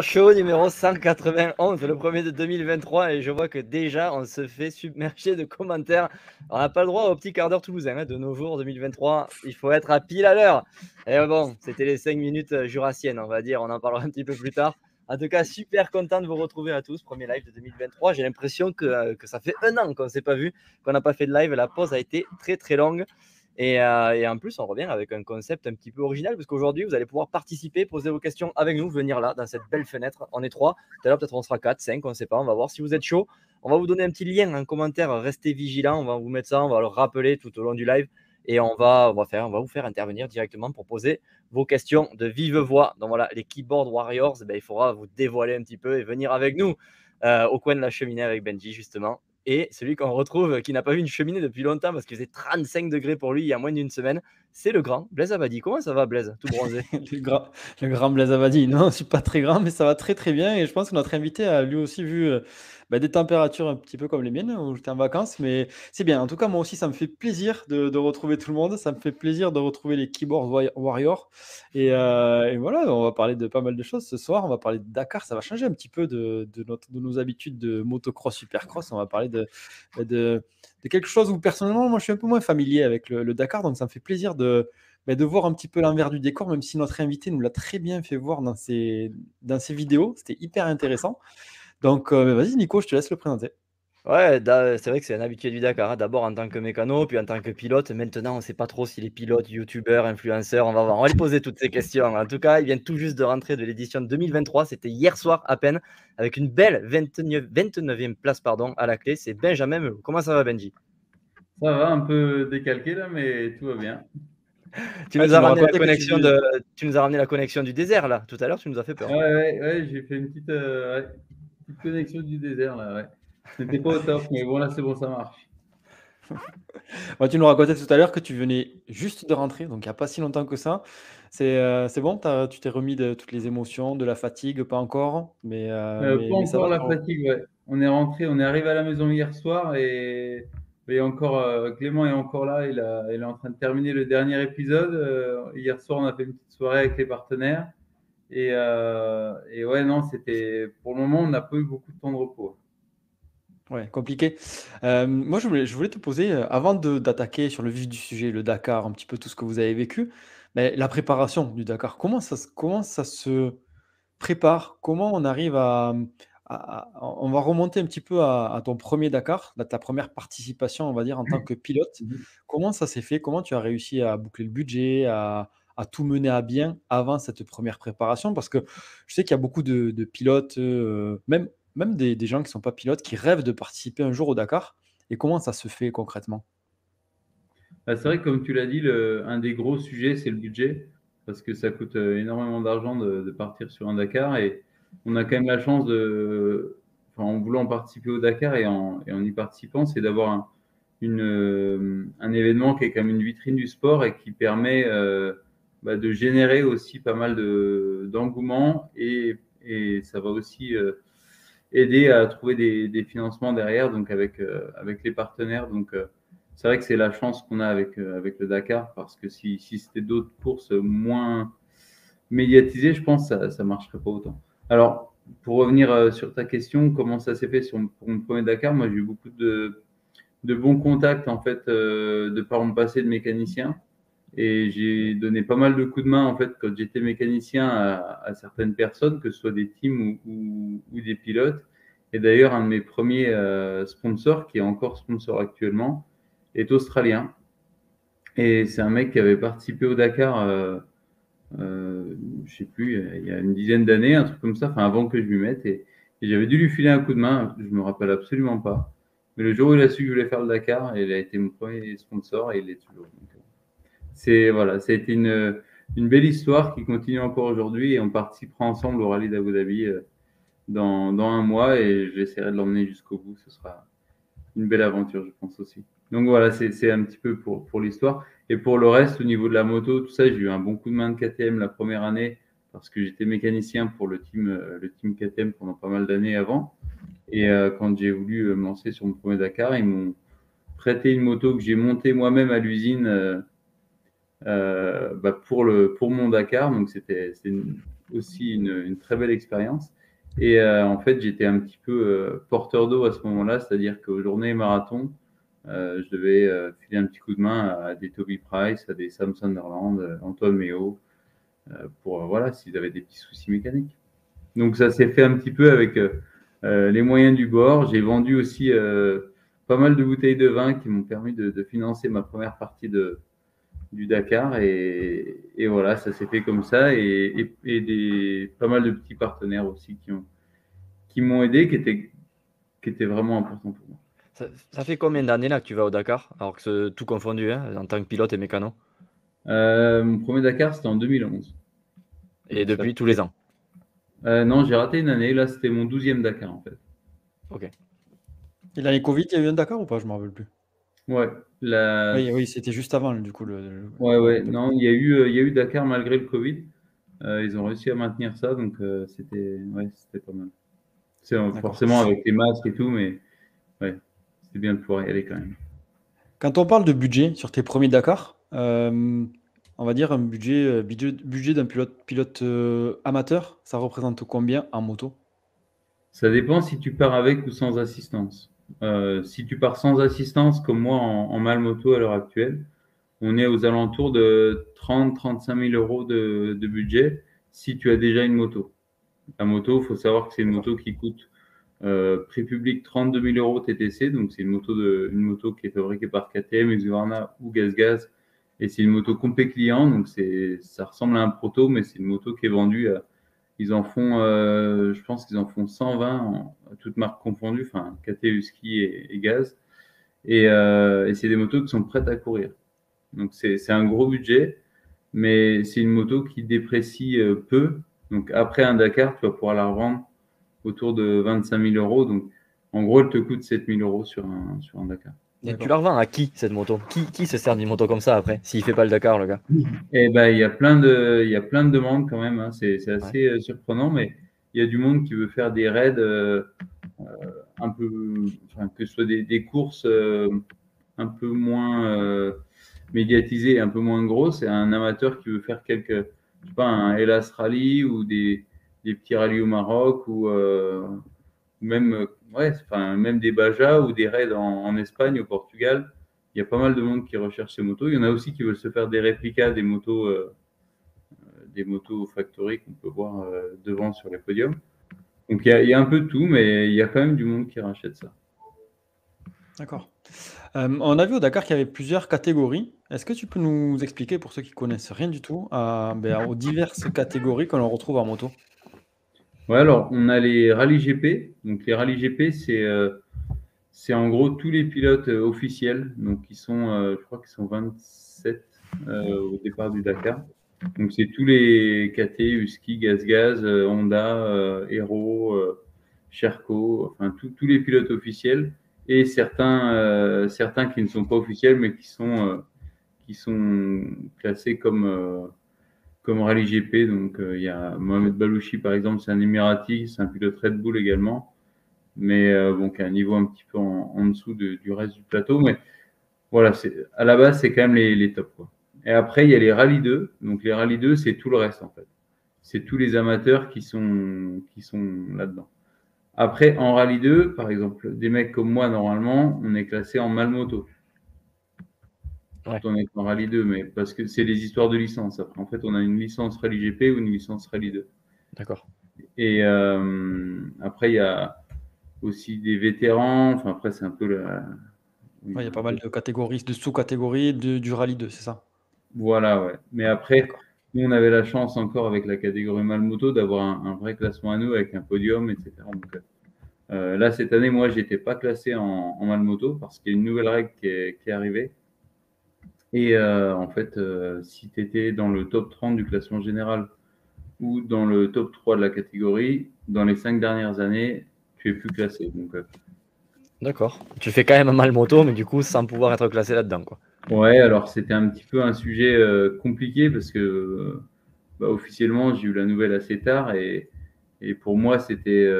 Show numéro 191, le premier de 2023, et je vois que déjà on se fait submerger de commentaires. On n'a pas le droit au petit quart d'heure toulousain hein, de nos jours 2023. Il faut être à pile à l'heure. Et bon, c'était les 5 minutes jurassiennes, on va dire. On en parlera un petit peu plus tard. En tout cas, super content de vous retrouver à tous. Premier live de 2023. J'ai l'impression que, euh, que, ça fait un an qu'on ne s'est pas vu, qu'on n'a pas fait de live. La pause a été très très longue. Euh, et, en plus, on revient avec un concept un petit peu original, parce qu'aujourd'hui, vous allez pouvoir participer, poser vos questions avec nous, venir là, dans cette belle fenêtre. On est trois. Tout à l'heure, peut-être on sera 4, 5, on ne sait pas. On va voir si vous êtes chaud. On va vous donner un petit lien, un commentaire. Restez vigilants. On va vous mettre ça, on va le rappeler tout au long du live. Et on va, on va, faire, on va vous faire intervenir directement pour poser vos questions de vive voix. Donc voilà, les Keyboard Warriors, ben, il faudra vous dévoiler un petit peu et venir avec nous euh, au coin de la cheminée avec Benji, justement et celui qu'on retrouve qui n'a pas vu une cheminée depuis longtemps parce qu'il faisait 35 degrés pour lui il y a moins d'une semaine, c'est le grand Blaise Abadi. Comment ça va, Blaise Tout bronzé. le, grand, Blaise Abadi. Non, je ne suis pas très grand, mais ça va très très bien. Et je pense que notre invité a lui aussi vu euh, bah, des températures un petit peu comme les miennes, où j'étais en vacances, mais c'est bien. En tout cas, moi aussi, ça me fait plaisir de, retrouver tout le monde. Ça me fait plaisir de retrouver les keyboard warriors. Euh, et, voilà, on va parler de pas mal de choses ce soir. On va parler de Dakar. Ça va changer un petit peu de, nos habitudes de motocross, supercross. On va parler de, quelque chose où personnellement, moi, je suis un peu moins familier avec le, Dakar. Donc, ça me fait plaisir de, bah, de voir un petit peu l'envers du décor, même si notre invité nous l'a très bien fait voir dans ses, vidéos. C'était hyper intéressant. Donc, euh, vas-y, Nico, je te laisse le présenter. Ouais, c'est vrai que c'est un habitué du Dakar. Hein. D'abord en tant que mécano, puis en tant que pilote. Maintenant, on ne sait pas trop s'il est pilote, youtubeur, influenceur. On va voir. On va lui poser toutes ces questions. En tout cas, il vient tout juste de rentrer de l'édition 2023. C'était hier soir à peine, avec une belle 29e, place pardon, à la clé. C'est Benjamin Comment ça va, Benji? Ça va, un peu décalqué là, mais tout va bien. tu, nous as ramené la connexion de... tu nous as ramené la connexion du désert là. Tout à l'heure, tu nous as fait peur. Ouais, ouais, ouais j'ai fait une petite. Euh, connexion du désert, là, ouais. C'était pas au top, mais bon, là, c'est bon, ça marche. Moi, tu nous racontais tout à l'heure que tu venais juste de rentrer, donc il n'y a pas si longtemps que ça. C'est euh, bon, tu t'es remis de toutes les émotions, de la fatigue, pas encore mais, euh, euh, Pas encore la fatigue, ouais. On est rentré, on est arrivé à la maison hier soir et, et encore, Clément est encore là, il, a, il, est en train de terminer le dernier épisode. hier soir, on a fait une petite soirée avec les partenaires. Et, euh, et ouais, non, c'était pour le moment, on n'a pas eu beaucoup de temps de repos. Ouais, compliqué. Euh, moi, je voulais, je voulais te poser, euh, avant d'attaquer sur le vif du sujet, le Dakar, un petit peu tout ce que vous avez vécu, mais la préparation du Dakar, comment ça, comment ça se prépare? Comment on arrive à, On va remonter un petit peu à, ton premier Dakar, ta première participation, on va dire, en tant que pilote. Mmh. Comment ça s'est fait? Comment tu as réussi à boucler le budget, à, à tout mener à bien avant cette première préparation? Parce que je sais qu'il y a beaucoup de, pilotes, euh, même, même des, gens qui ne sont pas pilotes, qui rêvent de participer un jour au Dakar. Et comment ça se fait concrètement? Bah, C'est vrai que comme tu l'as dit, un des gros sujets, c'est le budget, parce que ça coûte euh, énormément d'argent de, partir sur un Dakar. Et on a quand même la chance de, en voulant participer au Dakar et en, y participant, c'est d'avoir un, une, euh, un événement qui est même une vitrine du sport et qui permet bah, de générer aussi pas mal d'engouement et, et, ça va aussi euh, aider à trouver des, des, financements derrière, donc avec, euh, avec les partenaires. Donc, euh, c'est vrai que c'est la chance qu'on a avec, avec le Dakar, parce que si, si c'était d'autres courses moins médiatisées, je pense que ça ne marcherait pas autant. Alors, pour revenir sur ta question, comment ça s'est fait sur, pour mon premier Dakar? Moi, j'ai eu beaucoup de, de bons contacts, en fait, de par mon passé de mécanicien. Et j'ai donné pas mal de coups de main en fait quand j'étais mécanicien à, certaines personnes, que ce soit des teams ou, des pilotes. Et d'ailleurs, un de mes premiers euh, sponsors, qui est encore sponsor actuellement, est australien. Et c'est un mec qui avait participé au Dakar, euh, euh, je sais plus, il y a une dizaine d'années, un truc comme ça, enfin avant que je lui mette. Et, j'avais dû lui filer un coup de main, je me rappelle absolument pas. Mais le jour où il a su que je voulais faire le Dakar, il a été mon premier sponsor et il est toujours c'est voilà, ça a été une, belle histoire qui continue encore aujourd'hui et on participera ensemble au rallye d'Abu Dhabi euh, dans, un mois et j'essaierai de l'emmener jusqu'au bout. Ce sera une belle aventure, je pense aussi. Donc voilà, c'est un petit peu pour, l'histoire. Et pour le reste, au niveau de la moto, tout ça, j'ai eu un bon coup de main de KTM la première année parce que j'étais mécanicien pour le team, euh, le team KTM pendant pas mal d'années avant. Et euh, quand j'ai voulu me lancer sur mon premier Dakar, ils m'ont prêté une moto que j'ai montée moi-même à l'usine bah pour, le, pour mon Dakar. Donc, c'était aussi une, très belle expérience. Et en fait, j'étais un petit peu porteur d'eau à ce moment-là, c'est-à-dire qu'aux journées marathon, je devais filer un petit coup de main à des Toby Price, à des Sam Sunderland, Antoine Méo, pour voilà, s'ils avaient des petits soucis mécaniques. Donc ça s'est fait un petit peu avec les moyens du bord. J'ai vendu aussi pas mal de bouteilles de vin qui m'ont permis de, financer ma première partie de, du Dakar. Et, voilà, ça s'est fait comme ça. Et, des, pas mal de petits partenaires aussi qui m'ont qui aidé, qui étaient, qui étaient vraiment importants pour moi. Ça, fait combien d'années là que tu vas au Dakar Alors que c'est tout confondu, hein, en tant que pilote et mécano? Euh, Mon premier Dakar, c'était en 2011. Et depuis, tous les ans? Euh, Non, j'ai raté une année. Là, c'était mon 12e Dakar en fait. Ok. Et l'année Covid, il y a eu un Dakar ou pas? Je ne me rappelle plus. Ouais. Oui, c'était juste avant, du coup. Le, Ouais, ouais. Non, il y, a eu, euh, il y a eu Dakar malgré le Covid. Euh, ils ont réussi à maintenir ça, donc euh, c'était ouais, pas mal. C'est forcément avec les masques et tout, mais ouais, c'était bien de pouvoir y aller quand même. Quand on parle de budget sur tes premiers Dakar, on va dire un budget, budget, budget d'un pilote, pilote amateur, ça représente combien en moto? Ça dépend si tu pars avec ou sans assistance. Euh, si tu pars sans assistance, comme moi en, mal moto à l'heure actuelle, on est aux alentours de 30-35 000 euros de, budget si tu as déjà une moto. La moto, il faut savoir que c'est une moto qui coûte euh, prix public 32 000 euros TTC, donc c'est une moto, de, moto qui est fabriquée par KTM, Husqvarna ou GazGaz, et c'est une moto complet client, donc ça ressemble à un proto, mais c'est une moto qui est vendue à ils en font, euh, je pense qu'ils en font 120, toutes marques confondues, enfin KT, Husky et, Gaz. Euh, et, c'est des motos qui sont prêtes à courir. Donc c'est un gros budget, mais c'est une moto qui déprécie euh, peu. Donc après un Dakar, tu vas pouvoir la revendre autour de 25 000 euros. Donc en gros, elle te coûte 7 000 euros sur un, sur un Dakar. Et tu la revends à qui cette moto? Qui, qui, se sert d'une moto comme ça après, s'il fait pas le Dakar, le gars? Eh ben, il y a plein de, il y a plein de demandes quand même. Hein. C'est assez euh, surprenant, mais il y a du monde qui veut faire des raids euh, euh, un peu, enfin, que ce soit des, des courses un peu moins médiatisées, un peu moins grosses. C'est un amateur qui veut faire quelques, je sais pas, un Hellas Rally ou des, des petits rallyes au Maroc ou même enfin, même des Baja ou des raids en, Espagne, au Portugal. Il y a pas mal de monde qui recherche ces motos. Il y en a aussi qui veulent se faire des réplicas des motos, euh, euh, des motos factory qu'on peut voir euh, devant sur les podiums. Donc il y, a, un peu de tout, mais il y a quand même du monde qui rachète ça. D'accord. on a vu au Dakar qu'il y avait plusieurs catégories. Est-ce que tu peux nous expliquer, pour ceux qui connaissent rien du tout, ben, aux diverses catégories que l'on retrouve en moto? Ouais, alors on a les rallyes GP. Donc les rallyes GP, c'est euh, c'est en gros tous les pilotes euh, officiels. Donc ils sont, euh, je crois qu'ils sont 27 au départ du Dakar. Donc c'est tous les KT, Husky, Gaz Gaz, Honda, Hero, Sherco, enfin tous les pilotes officiels et certains certains qui ne sont pas officiels mais qui sont qui sont classés comme comme Rallye GP. Donc, euh, il y a Mohamed Balouchi, par exemple, c'est un Emirati, c'est un pilote Red Bull également, mais euh, bon, qui a un niveau un petit peu en, dessous du reste du plateau. Mais voilà, à la base, c'est quand même les, les tops. Quoi. Et après, il y a les Rallye 2. Donc, les Rallye 2, c'est tout le reste, en fait. C'est tous les amateurs qui sont, qui sont là-dedans. Après, en Rallye 2, par exemple, des mecs comme moi, normalement, on est classé en mal on est en Rallye 2, mais parce que c'est les histoires de licence. Après, en fait, on a une licence Rallye GP ou une licence Rallye 2. D'accord. Et euh, après, il y a aussi des vétérans. Enfin, après, c'est un peu la. il y a pas mal de catégories, de sous-catégories du Rallye 2, c'est ça? Voilà, ouais. Mais après, nous, on avait la chance encore avec la catégorie Malmoto d'avoir un, vrai classement à nous avec un podium, etc. Donc, euh, là, cette année, moi, j'étais pas classé en, en Malmoto parce qu'il y a une nouvelle règle qui est, qui est arrivée et euh, en fait, euh, si tu étais dans le top 30 du classement général ou dans le top 3 de la catégorie, dans les cinq dernières années, tu es plus classé. Euh, D'accord. Tu fais quand même un mal moto, mais du coup, sans pouvoir être classé là-dedans. Quoi. Ouais, alors c'était un petit peu un sujet compliqué parce que bah, officiellement, j'ai eu la nouvelle assez tard et, et pour moi, c'était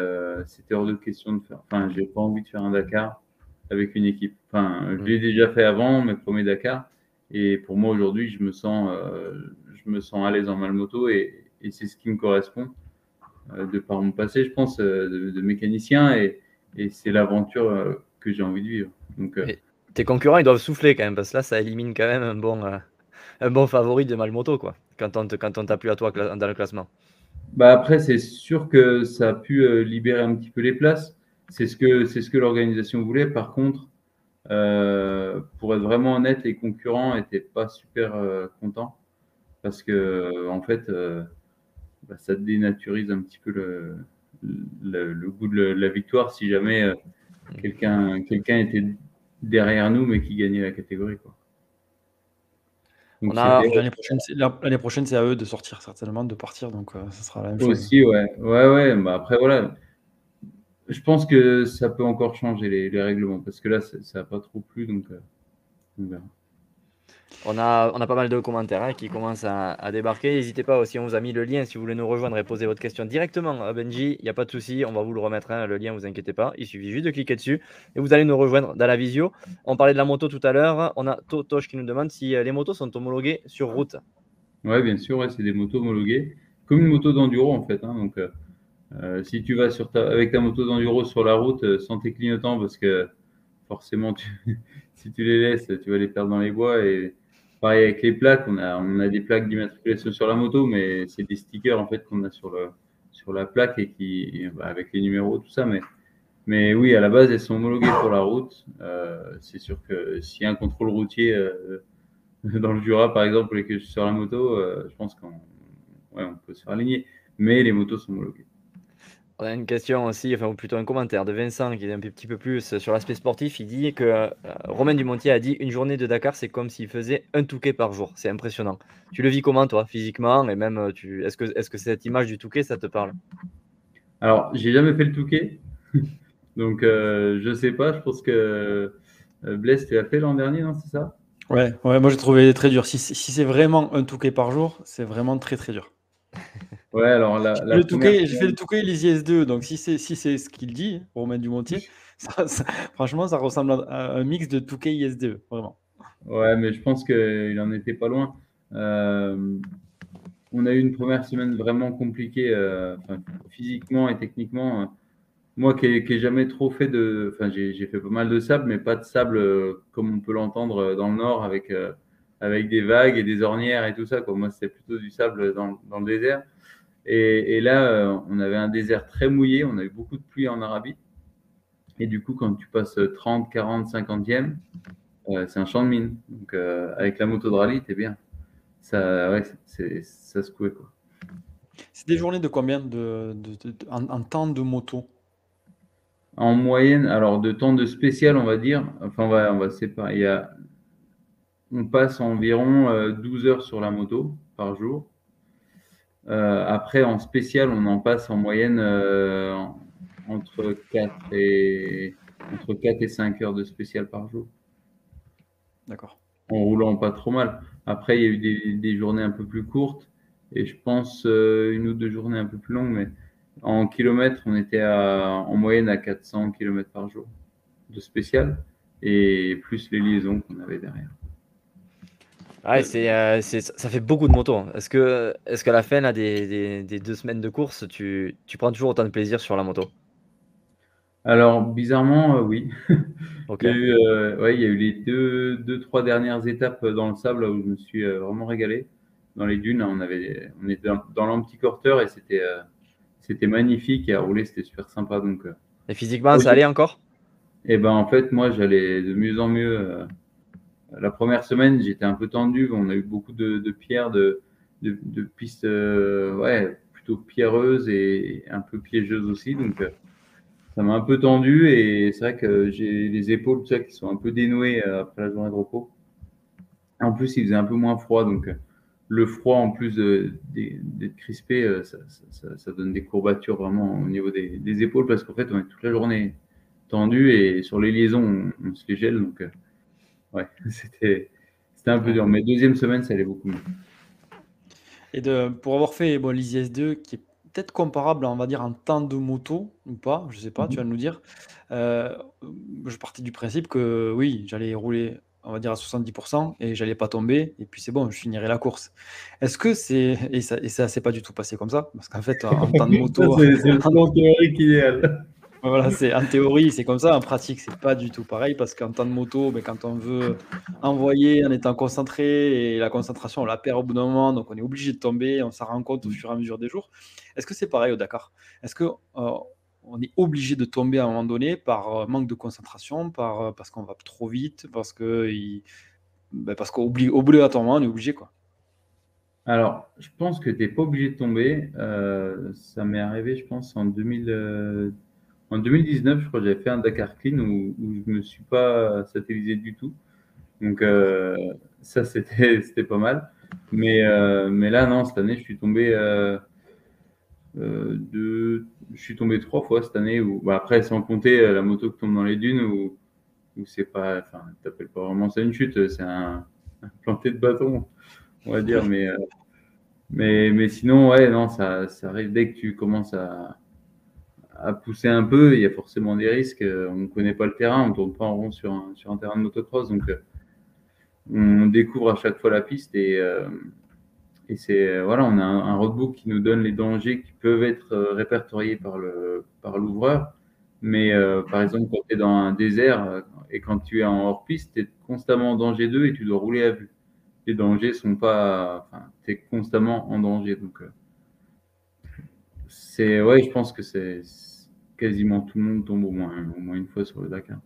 c'était hors de question de faire. Enfin, j'ai pas envie de faire un Dakar avec une équipe. Enfin, je l'ai déjà fait avant, mes premiers Dakar. Et pour moi, aujourd'hui, je me sens, euh, je me sens à l'aise en malmoto et, et c'est ce qui me correspond de par mon passé, je pense, de, mécanicien et, et c'est l'aventure que j'ai envie de vivre. Donc, tes concurrents, ils doivent souffler quand même, parce que là, ça élimine quand même un bon, un bon favori de Malmoto, quoi, quand on quand on t'a plus à toi dans le classement. Bah après, c'est sûr que ça a pu libérer un petit peu les places. C'est ce que, c'est ce que l'organisation voulait. Par contre, euh, pour être vraiment honnête, les concurrents n'étaient pas super euh, contents parce que, euh, en fait, bah, ça dénaturise un petit peu le, le, goût de la victoire si jamais quelqu'un quelqu'un était derrière nous mais qui gagnait la catégorie. Quoi. L'année prochaine, c'est à eux de sortir certainement, de partir, donc ça sera la même chose. Aussi, ouais, ouais, ouais. Bah, après, voilà je pense que ça peut encore changer les, règlements parce que là, ça n'a pas trop plu. Donc, euh, on verra. On a, on a pas mal de commentaires hein, qui commencent à, débarquer. N'hésitez pas aussi, on vous a mis le lien si vous voulez nous rejoindre et poser votre question directement à Benji. Il n'y a pas de souci, on va vous le remettre, hein, le lien, vous inquiétez pas. Il suffit juste de cliquer dessus et vous allez nous rejoindre dans la visio. On parlait de la moto tout à l'heure. On a Totoche qui nous demande si euh, les motos sont homologuées sur route. Oui, bien sûr, c'est des motos homologuées, comme une moto d'enduro en fait. Hein, donc, euh, euh, si tu vas ta, avec ta moto d'enduro sur la route euh, sans tes clignotants, parce que forcément, si tu les laisses, tu vas les perdre dans les bois. Et pareil avec les plaques, on a, des plaques d'immatriculation sur la moto, mais c'est des stickers en fait qu'on a sur, la plaque et qui, bah, avec les numéros, tout ça. Mais, oui, à la base, elles sont homologuées pour la route. Euh, c'est sûr que s'il y a un contrôle routier dans le Jura, par exemple, et que je suis sur la moto, je pense qu'on peut se faire aligner. Mais les motos sont homologuées. On a une question aussi, enfin, ou plutôt un commentaire de Vincent qui est un petit peu plus sur l'aspect sportif. Il dit que euh, Romain Dumontier a dit une journée de Dakar, c'est comme s'il faisait un touquet par jour. C'est impressionnant. Tu le vis comment, toi, physiquement? Et même, euh, tu... est-ce que, est que cette image du touquet, ça te parle? Alors, j'ai jamais fait le touquet. Donc, euh, je sais pas. Je pense que Blaise, tu l'as fait l'an dernier, non C'est ça? Ouais, ouais, moi j'ai trouvé très dur. Si, si c'est vraiment un touquet par jour, c'est vraiment très très dur. Ouais, alors la, la Touquet, j'ai fait le Touquet et l'IS2, donc si c'est si ce qu'il dit, Romain Dumontier, ça, franchement, ça ressemble à un mix de Touquet et IS2, vraiment. Ouais, mais je pense qu'il en était pas loin. Euh, on a eu une première semaine vraiment compliquée, euh, physiquement et techniquement. moi qui n'ai jamais trop fait de. Enfin, j'ai fait pas mal de sable, mais pas de sable euh, comme on peut l'entendre dans le nord avec, avec des vagues et des ornières et tout ça. Quoi. Moi, c'était plutôt du sable dans, dans le désert. Et, là, euh, on avait un désert très mouillé, on a eu beaucoup de pluie en Arabie. Et du coup, quand tu passes 30, 40, 50e, c'est un champ de mine. Donc, euh, avec la moto de rallye, t'es bien. Ça, ouais, ça se couait. Quoi. C'est des journées de combien de, en, temps de moto? En moyenne, alors de temps de spécial, on va dire, enfin, on va, on va séparer. Il y a, on passe environ 12 euh, heures sur la moto par jour. Euh, après, en spécial, on en passe en moyenne euh, entre, 4 et, entre 4 et 5 heures de spécial par jour. D'accord. En roulant pas trop mal. Après, il y a eu des, journées un peu plus courtes et je pense euh, une ou deux journées un peu plus longues, mais en kilomètres, on était en moyenne à 400 km par jour de spécial et plus les liaisons qu'on avait derrière. Ouais, euh, c'est, ça fait beaucoup de motos. Hein. Est-ce que, est-ce qu'à la fin là, des, des, deux semaines de course, tu, tu prends toujours autant de plaisir sur la moto? Alors, bizarrement, euh, oui. il, y a eu, euh, ouais, il y a eu les deux, deux, trois dernières étapes dans le sable où je me suis vraiment régalé. Dans les dunes, on, avait, on était dans, l'anticorteur et c'était, c'était magnifique et à rouler, c'était super sympa. Donc, et physiquement, ça allait encore? Et eh ben en fait, moi, j'allais de mieux en mieux la première semaine, j'étais un peu tendu. On a eu beaucoup de, pierres, de, pistes euh, ouais, plutôt pierreuses et un peu piégeuses aussi. Donc, euh, ça m'a un peu tendu et c'est vrai que j'ai les épaules ça, qui sont un peu dénouées euh, après la journée de repos. En plus, il faisait un peu moins froid. Donc, le froid, en plus d'être crispé, ça, donne des courbatures vraiment au niveau des, épaules parce qu'en fait, on est toute la journée tendu et sur les liaisons, on, on se les gèle. Donc, ouais, c'était un peu dur. Mais deuxième semaine, ça allait beaucoup mieux. Et de, pour avoir fait bon, l'ISS 2, qui est peut-être comparable, on va dire, en temps de moto ou pas, je sais pas, tu mhm. vas nous dire. Euh, je partais du principe que oui, j'allais rouler on va dire à 70% et j'allais pas tomber et puis c'est bon, je finirai la course. Est-ce que c'est et ça et ça s'est pas du tout passé comme ça? Parce qu'en fait en, temps de moto, c'est le plan théorique idéal. Voilà, c'est en théorie c'est comme ça, en pratique c'est pas du tout pareil parce qu'en temps de moto, mais ben, quand on veut envoyer en étant concentré et la concentration on la perd au bout d'un moment, donc on est obligé de tomber, on s'en rend compte au fur et à mesure des jours. Est-ce que c'est pareil au Dakar? Est-ce que euh, on est obligé de tomber à un moment donné par euh, manque de concentration, par, euh, parce qu'on va trop vite, parce que ben parce qu'obligatoirement on est obligé quoi? Alors, je pense que tu n'es pas obligé de tomber. Euh, ça m'est arrivé, je pense, en, 2000, en 2019, je crois que j'avais fait un Dakar Clean où, je ne me suis pas satellisé du tout. Donc, ça, c'était pas mal. Mais, mais là, non, cette année, je suis tombé de je suis tombé trois fois cette année. Bah, après, sans compter euh, la moto qui tombe dans les dunes, où, c'est pas, enfin, t'appelles pas vraiment ça une chute, c'est un, planté de bâton, on va dire. Mais, euh, sinon, ouais, non, ça arrive dès que tu commences à, à pousser un peu, il y a forcément des risques. On ne connaît pas le terrain, on ne tourne pas en rond sur un, sur un terrain de motocross, donc euh, on découvre à chaque fois la piste et, et c'est euh, voilà, on a un, roadbook qui nous donne les dangers qui peuvent être euh, répertoriés par par l'ouvreur. Mais euh, par exemple, quand tu es dans un désert et quand tu es en hors piste, tu es constamment en danger d'eux et tu dois rouler à vue. Les dangers sont pas, enfin, tu es constamment en danger. Donc c'est ouais, je pense que c'est quasiment tout le monde tombe au moins au moins une fois sur le Dakar.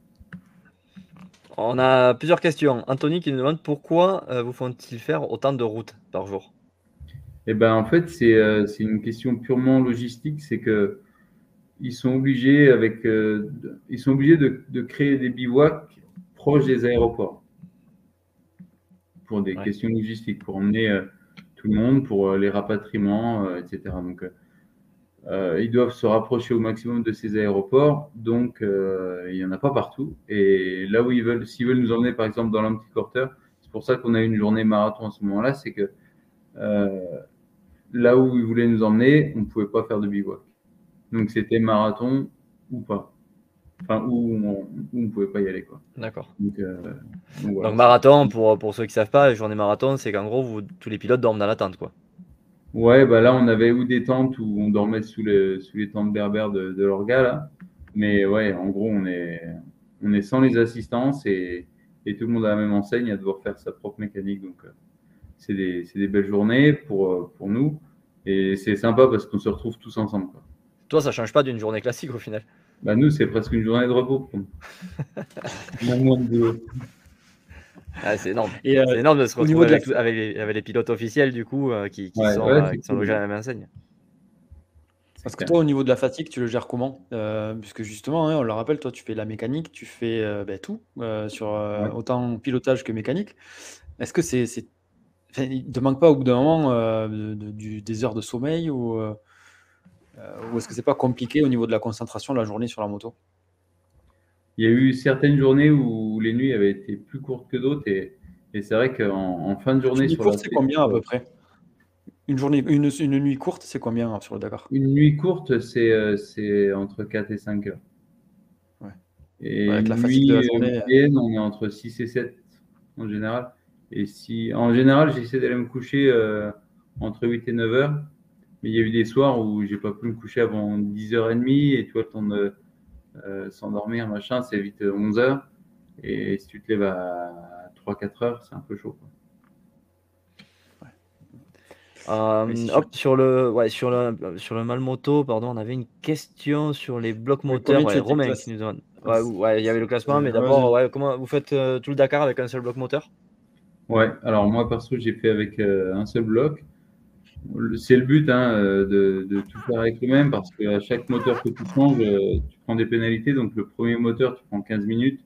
On a plusieurs questions. Anthony qui nous demande pourquoi vous font-ils faire autant de routes par jour? Eh ben, en fait, euh, c'est une question purement logistique. C'est que ils sont obligés, avec, euh, ils sont obligés de, de, créer des bivouacs proches des aéroports pour des questions logistiques, pour emmener euh, tout le monde, pour les rapatriements, etc. Donc, ils doivent se rapprocher au maximum de ces aéroports. Donc, il n'y en a pas partout. Et là où ils veulent, s'ils veulent nous emmener, par exemple, dans Quarter, c'est pour ça qu'on a une journée marathon à ce moment-là, c'est que là où ils voulaient nous emmener, on ne pouvait pas faire de bivouac. Donc c'était marathon ou pas. Enfin, où on ne pouvait pas y aller. D'accord. Donc, euh, marathon, pour, pour ceux qui ne savent pas, les journées marathon, c'est qu'en gros, vous, tous les pilotes dorment dans la tente. Quoi. Ouais, bah là, on avait ou des tentes où on dormait sous les, sous les tentes berbères de, de l'orga. Là. Mais ouais, en gros, on est, on est sans les assistances et, et tout le monde a la même enseigne à devoir faire sa propre mécanique. Donc, euh, c'est des, des, belles journées pour, euh, pour nous. Et c'est sympa parce qu'on se retrouve tous ensemble. Quoi. Toi, ça change pas d'une journée classique au final? Bah Nous, c'est presque une journée de repos. ah, c'est énorme. Euh, c'est énorme de se retrouver avec, avec, les, avec, les, pilotes officiels du coup euh, qui, qui, sont, qui, logés à la même enseigne. Parce que toi, au niveau de la fatigue, tu le gères comment? Puisque justement, hein, on le rappelle, toi, tu fais la mécanique, tu fais ben, tout, sur autant pilotage que mécanique. Est-ce que c'est il ne te manque pas au bout d'un moment euh, des heures de sommeil ou, euh, ou est-ce que c'est pas compliqué au niveau de la concentration de la journée sur la moto? Il y a eu certaines journées où les nuits avaient été plus courtes que d'autres et, c'est vrai qu'en en fin de journée une courte, c'est combien à peu près? Une, journée, une, une, nuit courte, c'est combien sur le Dakar? Une nuit courte, c'est euh, entre 4 et 5 heures. Ouais. Et Avec la nuit de la journée, on est entre 6 et 7 en général. Et si, en général, j'essaie d'aller me coucher euh, entre 8 et 9 heures. Mais il y a eu des soirs où j'ai pas pu me coucher avant 10h30 et tu vois, le temps de euh, s'endormir, machin, c'est vite 11h. Et si tu te lèves à 3-4 heures, c'est un peu chaud. Euh, hop, sur le, ouais, sur le, sur le mal moto, pardon, on avait une question sur les blocs moteurs. Ouais, Romain qui nous Ouais, ouais, il y avait le classement, mais d'abord, ouais, comment vous faites tout le Dakar avec un seul bloc moteur? Ouais, alors moi perso, j'ai fait avec euh, un seul bloc. C'est le but hein, euh, de, de, tout faire avec le même parce qu'à chaque moteur que tu changes, euh, tu prends des pénalités. Donc le premier moteur, tu prends 15 minutes.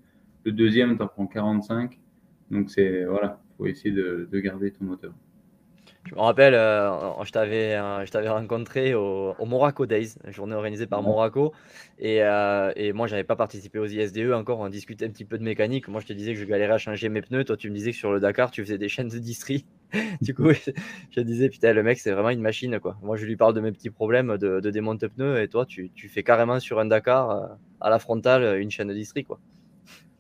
Le deuxième, tu en prends 45. Donc c'est voilà, il faut essayer de, de garder ton moteur. Je me rappelle, euh, je t'avais, euh, je t'avais rencontré au, au, Moraco Days, journée organisée par Moraco. Et, euh, et moi, j'avais pas participé aux ISDE encore. On discutait un petit peu de mécanique. Moi, je te disais que je galérais à changer mes pneus. Toi, tu me disais que sur le Dakar, tu faisais des chaînes de distri. du coup, je, disais, putain, le mec, c'est vraiment une machine. quoi. Moi, je lui parle de mes petits problèmes de, de démonte pneus. Et toi, tu, fais carrément sur un Dakar, à la frontale, une chaîne de distri. Quoi.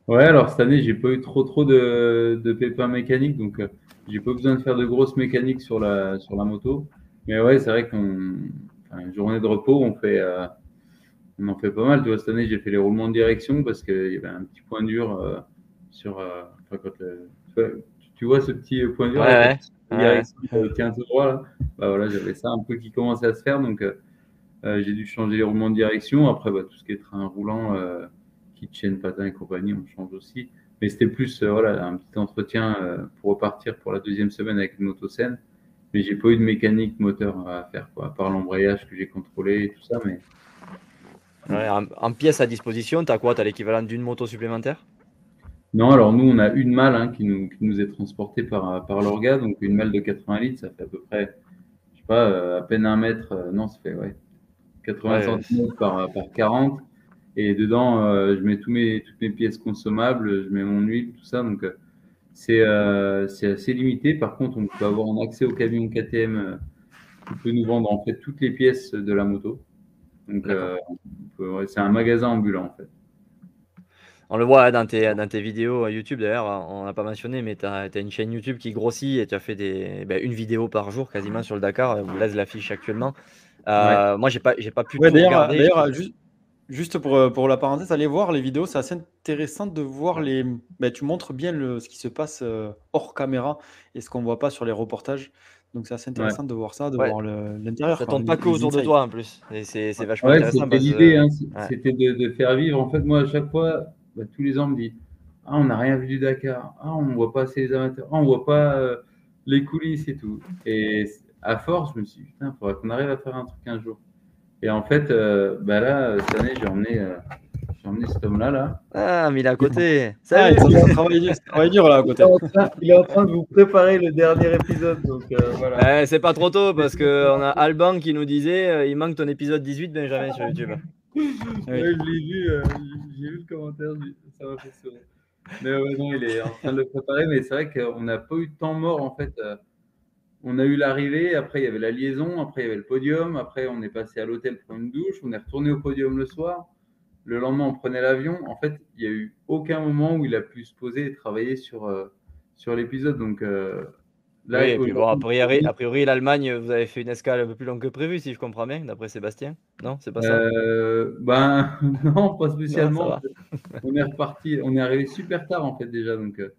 Ouais, alors cette année, j'ai pas eu trop trop de, pépins mécaniques, donc euh, j'ai pas besoin de faire de grosses mécaniques sur la, moto. Mais ouais, c'est vrai qu'on, journée de repos, on fait, euh, on en fait pas mal. Tu vois, cette année, j'ai fait les roulements de direction parce qu'il y avait un petit point dur euh, sur, euh, tu, vois, ce petit point dur Ouais, là, ouais. Ouais, la direction, euh, tient tout droit là. Bah voilà, j'avais ça un peu qui commençait à se faire, donc euh, euh, j'ai dû changer les roulements de direction. Après, bah, tout ce qui est train roulant, euh, kit chaîne, patin et compagnie, on change aussi. Mais c'était plus euh, voilà, un petit entretien pour repartir pour la deuxième semaine avec une moto saine. Mais j'ai pas eu de mécanique moteur à faire, quoi, à part l'embrayage que j'ai contrôlé et tout ça. Mais Ouais, en, en pièces à disposition, tu as quoi? Tu as l'équivalent d'une moto supplémentaire? Non, alors nous, on a une malle hein, qui, nous, qui nous est transportée par, par l'orga. Donc une malle de 80 litres, ça fait à peu près, je sais pas, euh, à peine un mètre. euh, non, ça fait ouais, 80 Ouais. cm par, par 40. Et dedans, euh, je mets tous mes, toutes mes pièces consommables, je mets mon huile, tout ça. Donc, euh, c'est euh, c'est assez limité. Par contre, on peut avoir un accès au camion KTM euh, qui peut nous vendre en fait toutes les pièces de la moto. Donc, euh, c'est un magasin ambulant en fait. On le voit hein, dans tes, dans tes vidéos euh, YouTube d'ailleurs, on n'a pas mentionné, mais tu as, une chaîne YouTube qui grossit et tu as fait des, ben, une vidéo par jour quasiment sur le Dakar. Vous laisse l'affiche actuellement. Euh, Moi, j'ai pas, j'ai pas pu Ouais, tout d'ailleurs, regarder. d'ailleurs, juste, juste pour, euh, pour la parenthèse, allez voir les vidéos, c'est assez intéressant de voir les. ben, tu montres bien le, ce qui se passe euh, hors caméra et ce qu'on voit pas sur les reportages. Donc c'est assez intéressant de voir ça, de Ouais. voir l'intérieur. Ça les- pas que autour de toi en plus. C'est c'est vachement Ouais, intéressant c'était l'idée, hein, c'était de, de faire vivre. En fait, moi, à chaque fois, bah, tous les ans, on me dit Ah, on n'a rien vu du Dakar. Ah, on ne voit pas assez les amateurs. Ah, on ne voit pas euh, les coulisses et tout. Et à force, je me suis dit Putain, il faudrait qu'on arrive à faire un truc un jour. Et en fait, euh, bah là, cette année, j'ai emmené, euh, j'ai emmené cet homme-là. Là. Ah, mais il est à côté. Ah, ont travaillé dur, travaillé dur là à côté. il est en train de vous préparer le dernier épisode. Donc euh, voilà. Eh, c'est pas trop tôt parce qu'on a Alban qui nous disait il manque ton épisode 18 Benjamin sur YouTube. Ouais, je l'ai vu, euh, j'ai vu le commentaire, ça m'a fait sourire. Mais ouais, non, il est en train de le préparer, mais c'est vrai qu'on n'a pas eu de temps mort en fait. euh, On a eu l'arrivée, après il y avait la liaison, après il y avait le podium, après on est passé à l'hôtel pour une douche, on est retourné au podium le soir. Le lendemain, on prenait l'avion. En fait, il n'y a eu aucun moment où il a pu se poser et travailler sur, euh, sur l'épisode. Donc euh, là, oui, et puis bon, a priori, a priori, l'Allemagne, vous avez fait une escale un peu plus longue que prévu, si je comprends bien, d'après Sébastien. Non, c'est pas ça Euh, ben non, pas spécialement. on est reparti, on est arrivé super tard en fait déjà, donc euh,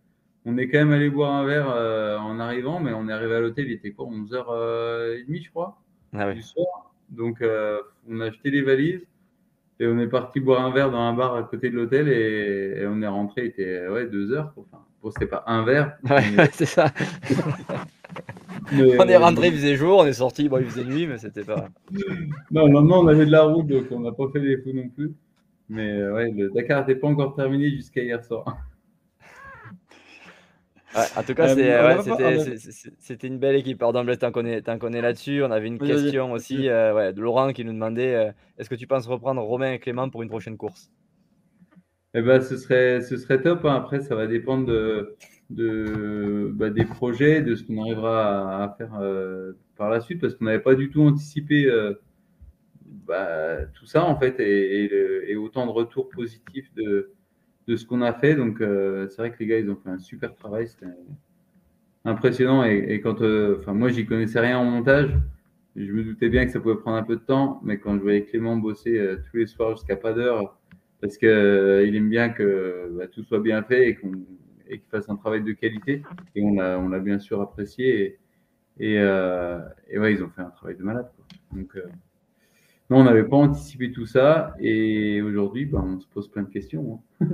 on est quand même allé boire un verre euh, en arrivant, mais on est arrivé à l'hôtel, il était quoi, 11h30 je crois, Ah du soir. Donc euh, on a acheté les valises et on est parti boire un verre dans un bar à côté de l'hôtel et, et on est rentré, il était ouais, deux heures. quoi. Enfin, bon, c'était pas un verre. Ouais, mais- c'est ça. mais- On est rentré, il faisait jour, on est sorti, bon, il faisait nuit, mais c'était pas. Non, le lendemain, on avait de la route, donc on n'a pas fait les fous non plus. Mais euh, ouais, le Dakar n'était pas encore terminé jusqu'à hier soir. Ouais, en tout cas, Euh, ouais, c'était une belle équipe. Pardon, Blaise, t'en connais, t'en connais là-dessus. On avait une question aussi euh, ouais, de Laurent qui nous demandait euh, est-ce que tu penses reprendre Romain et Clément pour une prochaine course? Eh ben, ce serait, ce serait top. hein. Après, ça va dépendre de, de, bah, des projets, de ce qu'on arrivera à, faire euh, par la suite, parce qu'on n'avait pas du tout anticipé euh, bah, tout ça, en fait, et, autant de retours positifs de, de ce qu'on a fait. Donc, euh, c'est vrai que les gars, ils ont fait un super travail. C'était impressionnant. Et, et quand, enfin, moi, j'y connaissais rien en montage. Je me doutais bien que ça pouvait prendre un peu de temps, mais quand je voyais Clément bosser tous les soirs jusqu'à pas d'heure, parce que euh, aime bien que bah, tout soit bien fait et qu'on et qu'il fasse un travail de qualité. Et on l'a on bien sûr apprécié. Et, euh, et ouais, ils ont fait un travail de malade. quoi. Donc, euh, non, on n'avait pas anticipé tout ça. Et aujourd'hui, bah, on se pose plein de questions. hein.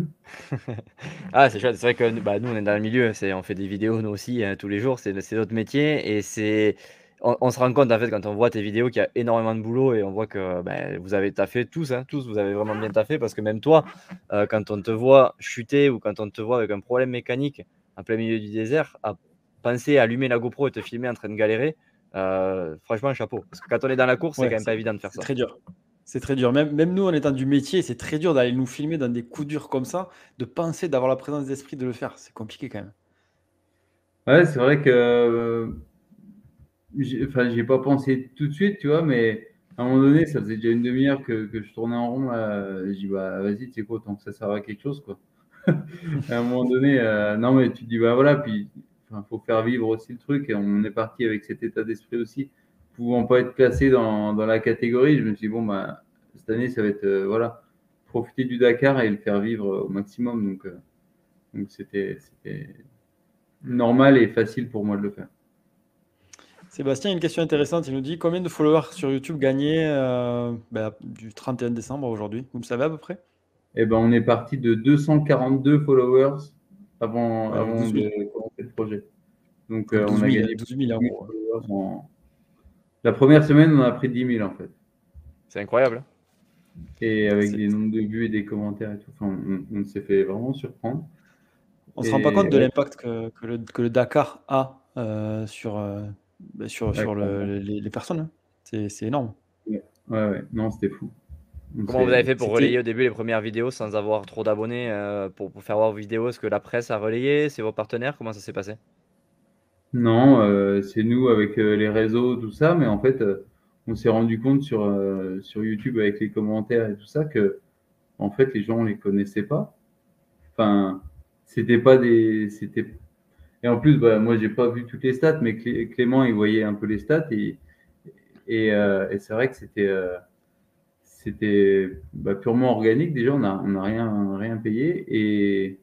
Ah, c'est chouette. C'est vrai que bah, nous, on est dans le milieu. On fait des vidéos, nous aussi, hein, tous les jours. C'est notre métier. Et c'est, on, on se rend compte, en fait, quand on voit tes vidéos, qu'il y a énormément de boulot. Et on voit que ben, vous avez taffé tous, hein, tous, vous avez vraiment bien taffé. Parce que même toi, euh, quand on te voit chuter ou quand on te voit avec un problème mécanique en plein milieu du désert, à penser à allumer la GoPro et te filmer en train de galérer, euh, franchement, chapeau. Parce que quand on est dans la course, c'est quand même pas évident de faire C'est ça. très dur. C'est très dur. Même, même nous, en étant du métier, c'est très dur d'aller nous filmer dans des coups durs comme ça, de penser, d'avoir la présence d'esprit de le faire. C'est compliqué quand même. Ouais, c'est vrai que j'ai enfin, j'y ai pas pensé tout de suite, tu vois, mais à un moment donné, ça faisait déjà une demi-heure que, je tournais en rond. Là. J'ai dit, bah vas-y, tu sais quoi, tant que ça sert à quelque chose, quoi. à un moment donné, euh, non, mais tu dis, bah voilà, puis il faut faire vivre aussi le truc. Et on est parti avec cet état d'esprit aussi, pouvant pas être classé dans, la catégorie. Je me suis dit, bon, bah, cette année, ça va être, euh, voilà, profiter du Dakar et le faire vivre au maximum. Donc, euh, donc c'était normal et facile pour moi de le faire. Sébastien, une question intéressante. Il nous dit combien de followers sur YouTube gagnés ben, du 31 décembre aujourd'hui? Vous le savez à peu près? Eh ben, on est parti de 242 followers avant, avant de commencer le projet. Donc, euh, on a gagné 12 000 euros. La première semaine, on a pris 10 000 en fait. C'est incroyable. Et avec des nombres de vues et des commentaires et tout, enfin, on, s'est fait vraiment surprendre. On ne se rend pas compte de l'impact que, que, le, que, le, Dakar a euh, sur, euh, bah, sur, sur le, les, personnes. Hein. C'est énorme. Ouais, ouais, non, c'était fou. Comment vous avez fait pour relayer au début les premières vidéos sans avoir trop d'abonnés euh, pour, faire voir vos vidéos Est-ce que la presse a relayé C'est vos partenaires Comment ça s'est passé? Non, euh, c'est nous avec euh, les réseaux, tout ça, mais en fait, on s'est rendu compte sur, sur YouTube avec les commentaires et tout ça que en fait les gens ne les connaissaient pas. Enfin, c'était pas des. c'était Et en plus, bah, moi j'ai pas vu toutes les stats, mais Clément il voyait un peu les stats et, et c'est vrai que c'était c'était bah, purement organique. Déjà, on n'a rien, payé et,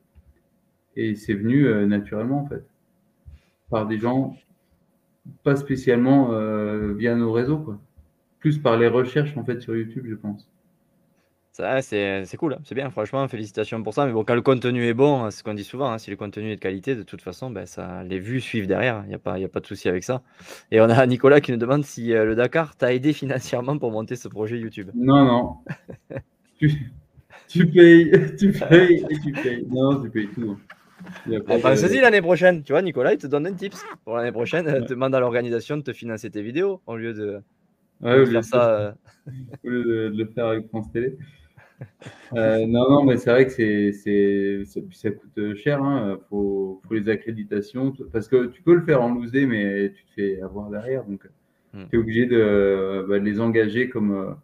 c'est venu euh, naturellement en fait par des gens pas spécialement euh, via nos réseaux, quoi. Plus par les recherches en fait sur YouTube, je pense. C'est cool, hein. c'est bien, franchement, félicitations pour ça. Mais bon, quand le contenu est bon, c'est ce qu'on dit souvent, hein, si le contenu est de qualité, de toute façon, ben, ça, les vues suivent derrière, il n'y a, pas, a pas de souci avec ça. Et on a Nicolas qui nous demande si euh, le Dakar t'a aidé financièrement pour monter ce projet YouTube. Non, non. tu, payes, tu payes et tu payes. Non, tu payes tout. Pense-y l'année prochaine, tu vois, Nicolas, il te donne un tips. Pour l'année prochaine, ouais. demande à l'organisation de te financer tes vidéos au lieu de, faire ça. Euh. Au lieu de, de, le faire avec France Télé. Euh, non, non, mais c'est vrai que c'est, c'est, ça coûte cher. Il hein. faut, faut, les accréditations. Parce que tu peux le faire en loosé, mais tu te fais avoir derrière. Donc, hmm. tu es obligé de, bah, les engager comme,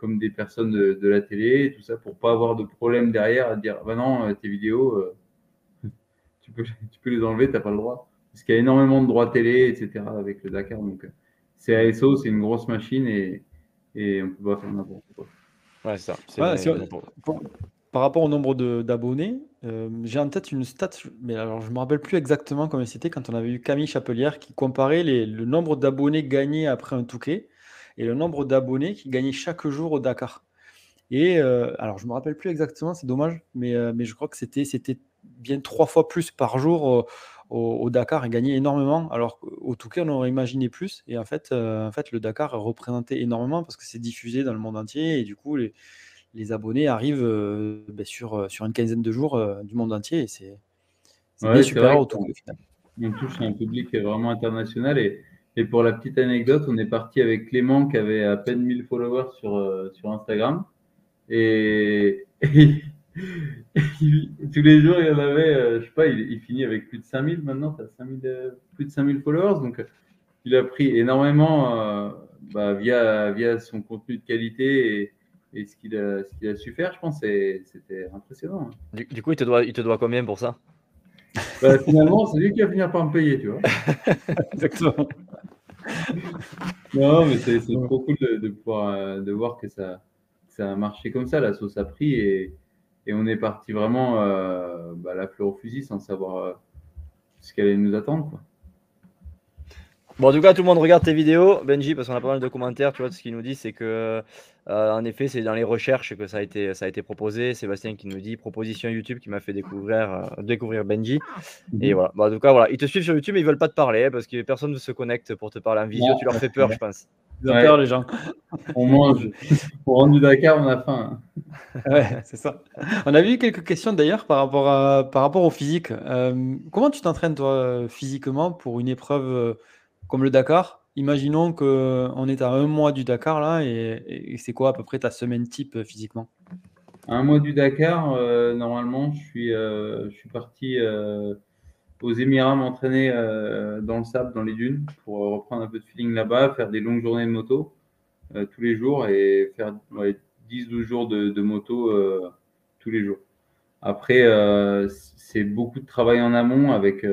comme des personnes de, de, la télé tout ça pour pas avoir de problème derrière à dire bah non, euh, tes vidéos, euh, tu, peux, tu peux les enlever, tu n'as pas le droit. Parce qu'il y a énormément de droits télé, etc. avec le Dakar. Donc, c'est ASO, c'est une grosse machine et, et on peut pas faire n'importe quoi. Ouais, ça. par rapport au nombre d'abonnés, euh, j'ai en tête une stat, mais alors je ne me rappelle plus exactement comment c'était quand on avait eu Camille Chapelière qui comparait les, le nombre d'abonnés gagnés après un Touquet et le nombre d'abonnés qui gagnaient chaque jour au Dakar. Et euh, alors je ne me rappelle plus exactement, c'est dommage, mais, euh, mais je crois que c'était bien trois fois plus par jour au, Dakar et gagner énormément, alors qu'au Touquet, on aurait imaginé plus. Et en fait, euh, en fait le Dakar représentait énormément parce que c'est diffusé dans le monde entier et du coup, les, les abonnés arrivent euh, ben, sur, euh, sur une quinzaine de jours du monde entier et c'est ouais, super au Touquet. On touche un public vraiment international et, et, pour la petite anecdote, on est parti avec Clément qui avait à peine 1000 followers sur, sur Instagram et, et tous les jours, il y en avait, euh, je sais pas, il, finit avec plus de 5000 maintenant, as euh, plus de 5000 followers. Donc, il a pris énormément euh, bah, via, via son contenu de qualité et, ce qu'il a, a, su faire. Je pense c'était impressionnant. Du, coup, il te, doit, il te doit combien pour ça? Bah, Finalement, c'est lui qui va finir par me payer, tu vois. Exactement. non, mais c'est trop cool de, pouvoir de voir que ça, ça a marché comme ça. La sauce a pris et et on est parti vraiment euh, bah, la fleur au fusil sans savoir euh, ce qu'elle allait nous attendre. Bon, en tout cas, tout le monde regarde tes vidéos, Benji, parce qu'on a pas mal de commentaires. Tu vois, ce qu'il nous dit, c'est que, euh, en effet, c'est dans les recherches que ça a été, ça a été proposé. Sébastien qui nous dit proposition YouTube qui m'a fait découvrir, découvrir Benji. Mhm. Et voilà. Bon, en tout cas, voilà. Ils te suivent sur YouTube, mais ils veulent pas te parler hein, parce que personne ne se connecte pour te parler en vidéo. Tu leur fais peur, je pense. Ils ont peur, les gens. On mange. Pour rendre du Dakar, on a faim. ouais, c'est ça. On a vu quelques questions d'ailleurs par rapport, à, par rapport au physique. Euh, comment tu t'entraînes, toi, physiquement, pour une épreuve euh, comme le Dakar Imaginons qu'on est à un mois du Dakar, là, et, c'est quoi à peu près ta semaine type euh, physiquement? Un mois du Dakar, normalement, je suis, parti aux Émirats m'entraîner euh, dans le sable, dans les dunes, pour reprendre un peu de feeling là-bas, faire des longues journées de moto euh, tous les jours et faire 10-12 jours de, moto euh, tous les jours. après, c'est beaucoup de travail en amont avec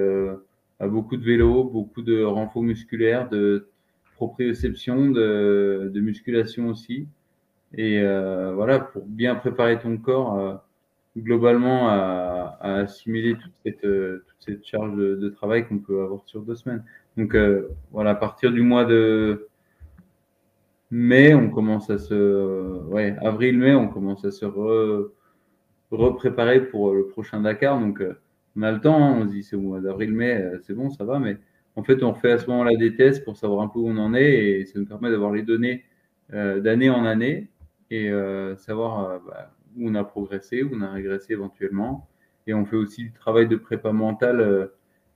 beaucoup de vélo, beaucoup de renfort musculaire, de proprioception, de, de musculation aussi. Et voilà, pour bien préparer ton corps globalement à, assimiler toute cette, toute cette charge de, travail qu'on peut avoir sur deux semaines. Donc voilà, à partir du mois de mai, on commence à se, ouais, avril-mai, on commence à se re, repréparer pour le prochain Dakar. Donc on a le temps, hein, on se dit c'est au mois d'avril-mai, c'est bon, ça va, mais en fait on fait à ce moment-là des tests pour savoir un peu où on en est et ça nous permet d'avoir les données d'année en année et savoir bah, où on a progressé, où on a régressé éventuellement. Et on fait aussi du travail de prépa mentale euh,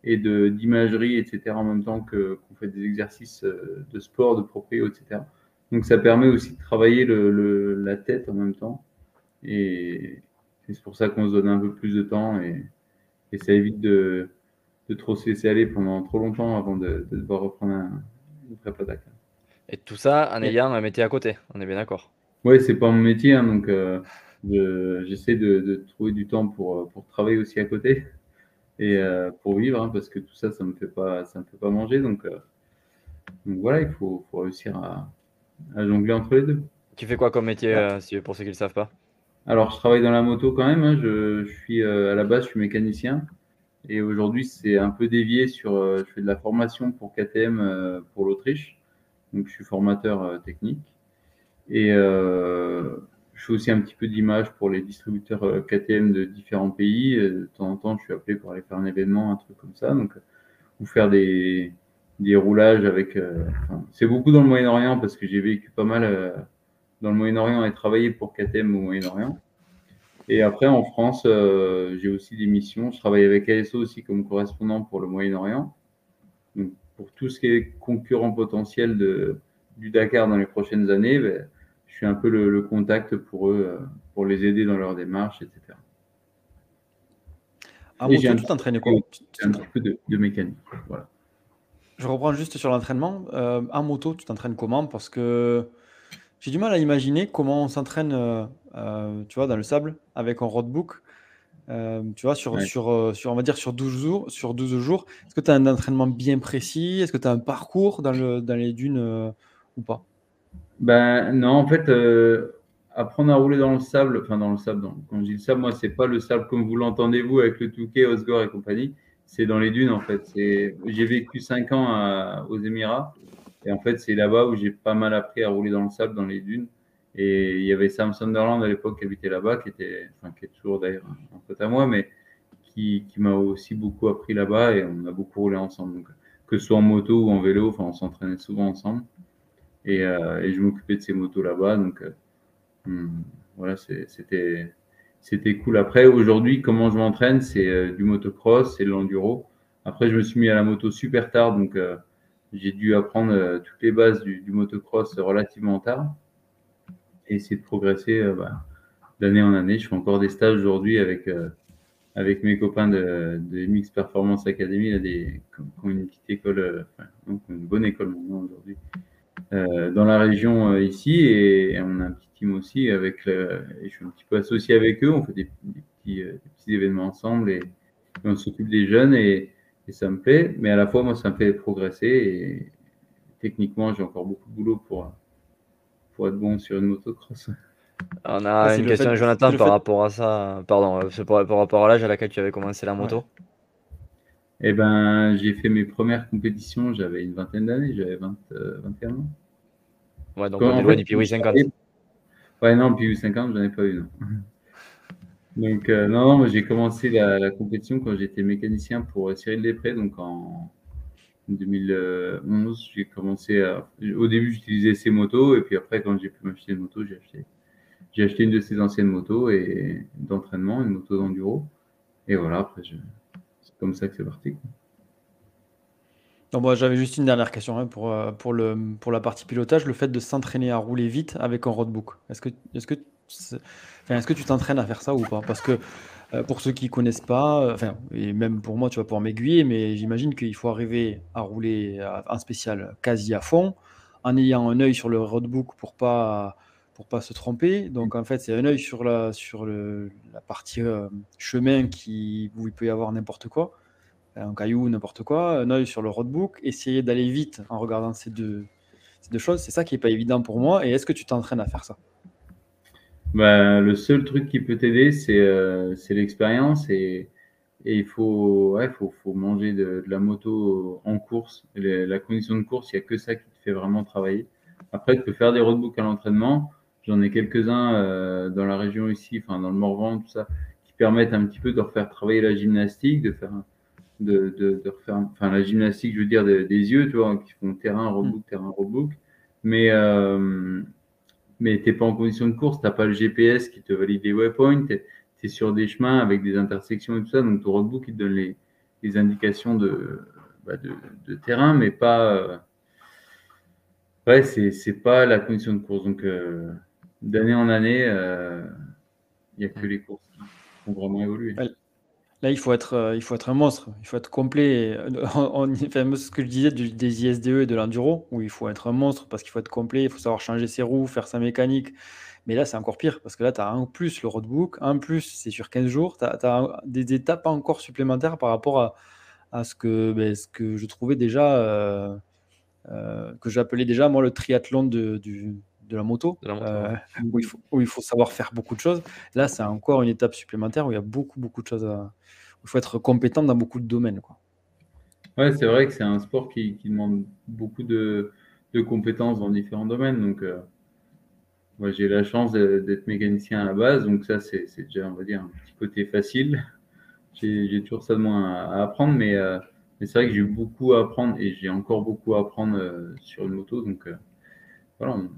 et de d'imagerie, etc. en même temps que qu'on fait des exercices euh, de sport, de proprio, etc. Donc ça permet aussi de travailler le, la tête en même temps. Et, c'est pour ça qu'on se donne un peu plus de temps et, et ça évite de, de trop se laisser aller pendant trop longtemps avant de, de devoir reprendre un, une prépa Dakar. Et tout ça en ayant un métier à côté, on est bien d'accord. Oui, c'est pas mon métier, hein, donc euh, j'essaie de, de, trouver du temps pour, pour travailler aussi à côté et euh, pour vivre, hein, parce que tout ça, ça me fait pas, ça me fait pas manger. Donc, euh, donc voilà, il faut, faut réussir à, à, jongler entre les deux. Tu fais quoi comme métier, euh, pour ceux qui ne le savent pas? Alors, je travaille dans la moto quand même. Hein. Je, suis à la base, je suis mécanicien. Et aujourd'hui, c'est un peu dévié sur. je fais de la formation pour KTM pour l'Autriche. Donc, je suis formateur technique. Et je fais aussi un petit peu d'image pour les distributeurs euh, KTM de différents pays. Euh, de temps en temps, je suis appelé pour aller faire un événement, un truc comme ça. Donc, ou faire des, des roulages avec. Euh, c'est beaucoup dans le Moyen-Orient parce que j'ai vécu pas mal dans le Moyen-Orient et travaillé pour KTM au Moyen-Orient. Et après, en France, j'ai aussi des missions. Je travaille avec ASO aussi comme correspondant pour le Moyen-Orient. Donc, pour tout ce qui est concurrent potentiel de, du Dakar dans les prochaines années, ben, je suis un peu le, contact pour eux, euh, pour les aider dans leur démarche, etc. Ah, moto, tu t'entraînes quoi? Un petit peu de, mécanique. Voilà. Je reprends juste sur l'entraînement. Euh, en moto, tu t'entraînes comment? Parce que j'ai du mal à imaginer comment on s'entraîne euh, tu vois, dans le sable avec un roadbook. tu vois, sur, sur, sur, on va dire sur 12 jours. Sur 12 jours. Est-ce que tu as un entraînement bien précis? Est-ce que tu as un parcours dans, le, dans les dunes ou pas? Ben non, en fait, euh, apprendre à rouler dans le sable, enfin dans le sable, quand je dis le sable, moi, c'est pas le sable comme vous l'entendez vous avec le Touquet, Osgore et compagnie, c'est dans les dunes en fait. J'ai vécu cinq ans aux Émirats et en fait, c'est là-bas où j'ai pas mal appris à rouler dans le sable, dans les dunes. Et il y avait Sam Sunderland à l'époque qui habitait là-bas, qui était, enfin, qui est toujours d'ailleurs un pote à moi, mais qui, m'a aussi beaucoup appris là-bas et on a beaucoup roulé ensemble. Donc, que ce soit en moto ou en vélo, enfin, on s'entraînait souvent ensemble. Et, euh, je m'occupais de ces motos là-bas. Donc, euh, hmm, voilà, c'était c'était cool. Après, aujourd'hui, comment je m'entraîne, c'est euh, du motocross, c'est de l'enduro. Après, je me suis mis à la moto super tard, donc j'ai dû apprendre toutes les bases du, du, motocross relativement tard. Et essayer de progresser bah, d'année en année. Je fais encore des stages aujourd'hui avec avec mes copains de, de MX Performance Academy, là, des, qui ont une petite école, enfin, une bonne école maintenant aujourd'hui, euh, dans la région euh, ici. Et, on a un petit team aussi avec le, et je suis un petit peu associé avec eux. On fait des, petits, euh, des petits, événements ensemble et, on s'occupe des jeunes. Et, et, ça me plaît mais à la fois moi ça me fait progresser et techniquement j'ai encore beaucoup de boulot pour pour être bon sur une motocross on a une question à Jonathan par rapport à ça pardon par, par rapport à l'âge à laquelle tu avais commencé la moto Eh ben, j'ai fait mes premières compétitions, j'avais une vingtaine d'années, j'avais 21 ans. Ouais, donc on est loin du Piwi 50. Ouais, non, Piwi 50, j'en ai pas eu, non. Donc, euh, non, non, j'ai commencé la, compétition quand j'étais mécanicien pour Cyril Després, donc en 2011, j'ai commencé. Au début, j'utilisais ses motos, et puis après, quand j'ai pu m'acheter une moto, j'ai acheté, j'ai acheté une de ses anciennes motos et d'entraînement, une moto d'enduro. Et voilà, après, c'est comme ça que c'est parti. moi, j'avais juste une dernière question hein, pour, euh, pour, le, pour la partie pilotage, le fait de s'entraîner à rouler vite avec un roadbook. Est-ce que, est-ce que, est-ce que tu t'entraînes à faire ça ou pas? Parce que euh, pour ceux qui connaissent pas, euh, enfin, et même pour moi, tu vas pouvoir m'aiguiller, mais j'imagine qu'il faut arriver à rouler en spécial quasi à fond, en ayant un œil sur le roadbook pour pas pour pas se tromper. Donc en fait, c'est un œil sur la, sur la partie euh, chemin qui, où il peut y avoir n'importe quoi, un caillou, n'importe quoi, un œil sur le roadbook, essayer d'aller vite en regardant ces deux, ces deux choses. C'est ça qui n'est pas évident pour moi. Et est-ce que tu t'entraînes à faire ça? Bah, Le seul truc qui peut t'aider, c'est euh, c'est l'expérience et, et, il faut, ouais, faut, faut manger de, de, la moto en course. la condition de course, il n'y a que ça qui te fait vraiment travailler. Après, tu peux faire des roadbooks à l'entraînement. J'en ai quelques-uns euh, dans la région ici, enfin dans le Morvan, tout ça, qui permettent un petit peu de refaire travailler la gymnastique, de faire, de, de, de refaire, enfin la gymnastique, je veux dire des yeux, tu vois, qui font terrain, roadbook, terrain, roadbook. Mais euh, mais t'es pas en condition de course, t'as pas le GPS qui te valide les waypoints, tu es, sur des chemins avec des intersections et tout ça, donc ton roadbook il te donne les, les indications de, bah de, de, terrain, mais pas. Euh, ouais, c'est pas la condition de course. Donc, euh, d'année en année, il euh, n'y a que les courses qui ont vraiment évolué. Là, il faut être, euh, il faut être un monstre, il faut être complet. On, enfin, ce que je disais des ISDE et de l'enduro, où il faut être un monstre parce qu'il faut être complet, il faut savoir changer ses roues, faire sa mécanique. Mais là, c'est encore pire parce que là, tu as en plus le roadbook, en plus, c'est sur 15 jours, tu as, des étapes encore supplémentaires par rapport à, à ce, que, ben, ce que je trouvais déjà, euh, euh, que j'appelais déjà, moi, le triathlon de, du, de la moto, euh, où, il faut, où, il faut, savoir faire beaucoup de choses. Là, c'est encore une étape supplémentaire où il y a beaucoup, beaucoup de choses à. il faut être compétent dans beaucoup de domaines. Quoi. Ouais, c'est vrai que c'est un sport qui, qui demande beaucoup de, de, compétences dans différents domaines. Donc, euh, moi, j'ai la chance d'être mécanicien à la base. Donc, ça, c'est déjà, on va dire, un petit côté facile. J'ai toujours ça de moins à, apprendre, mais, euh, mais c'est vrai que j'ai beaucoup à apprendre et j'ai encore beaucoup à apprendre euh, sur une moto. Donc, euh, voilà, on,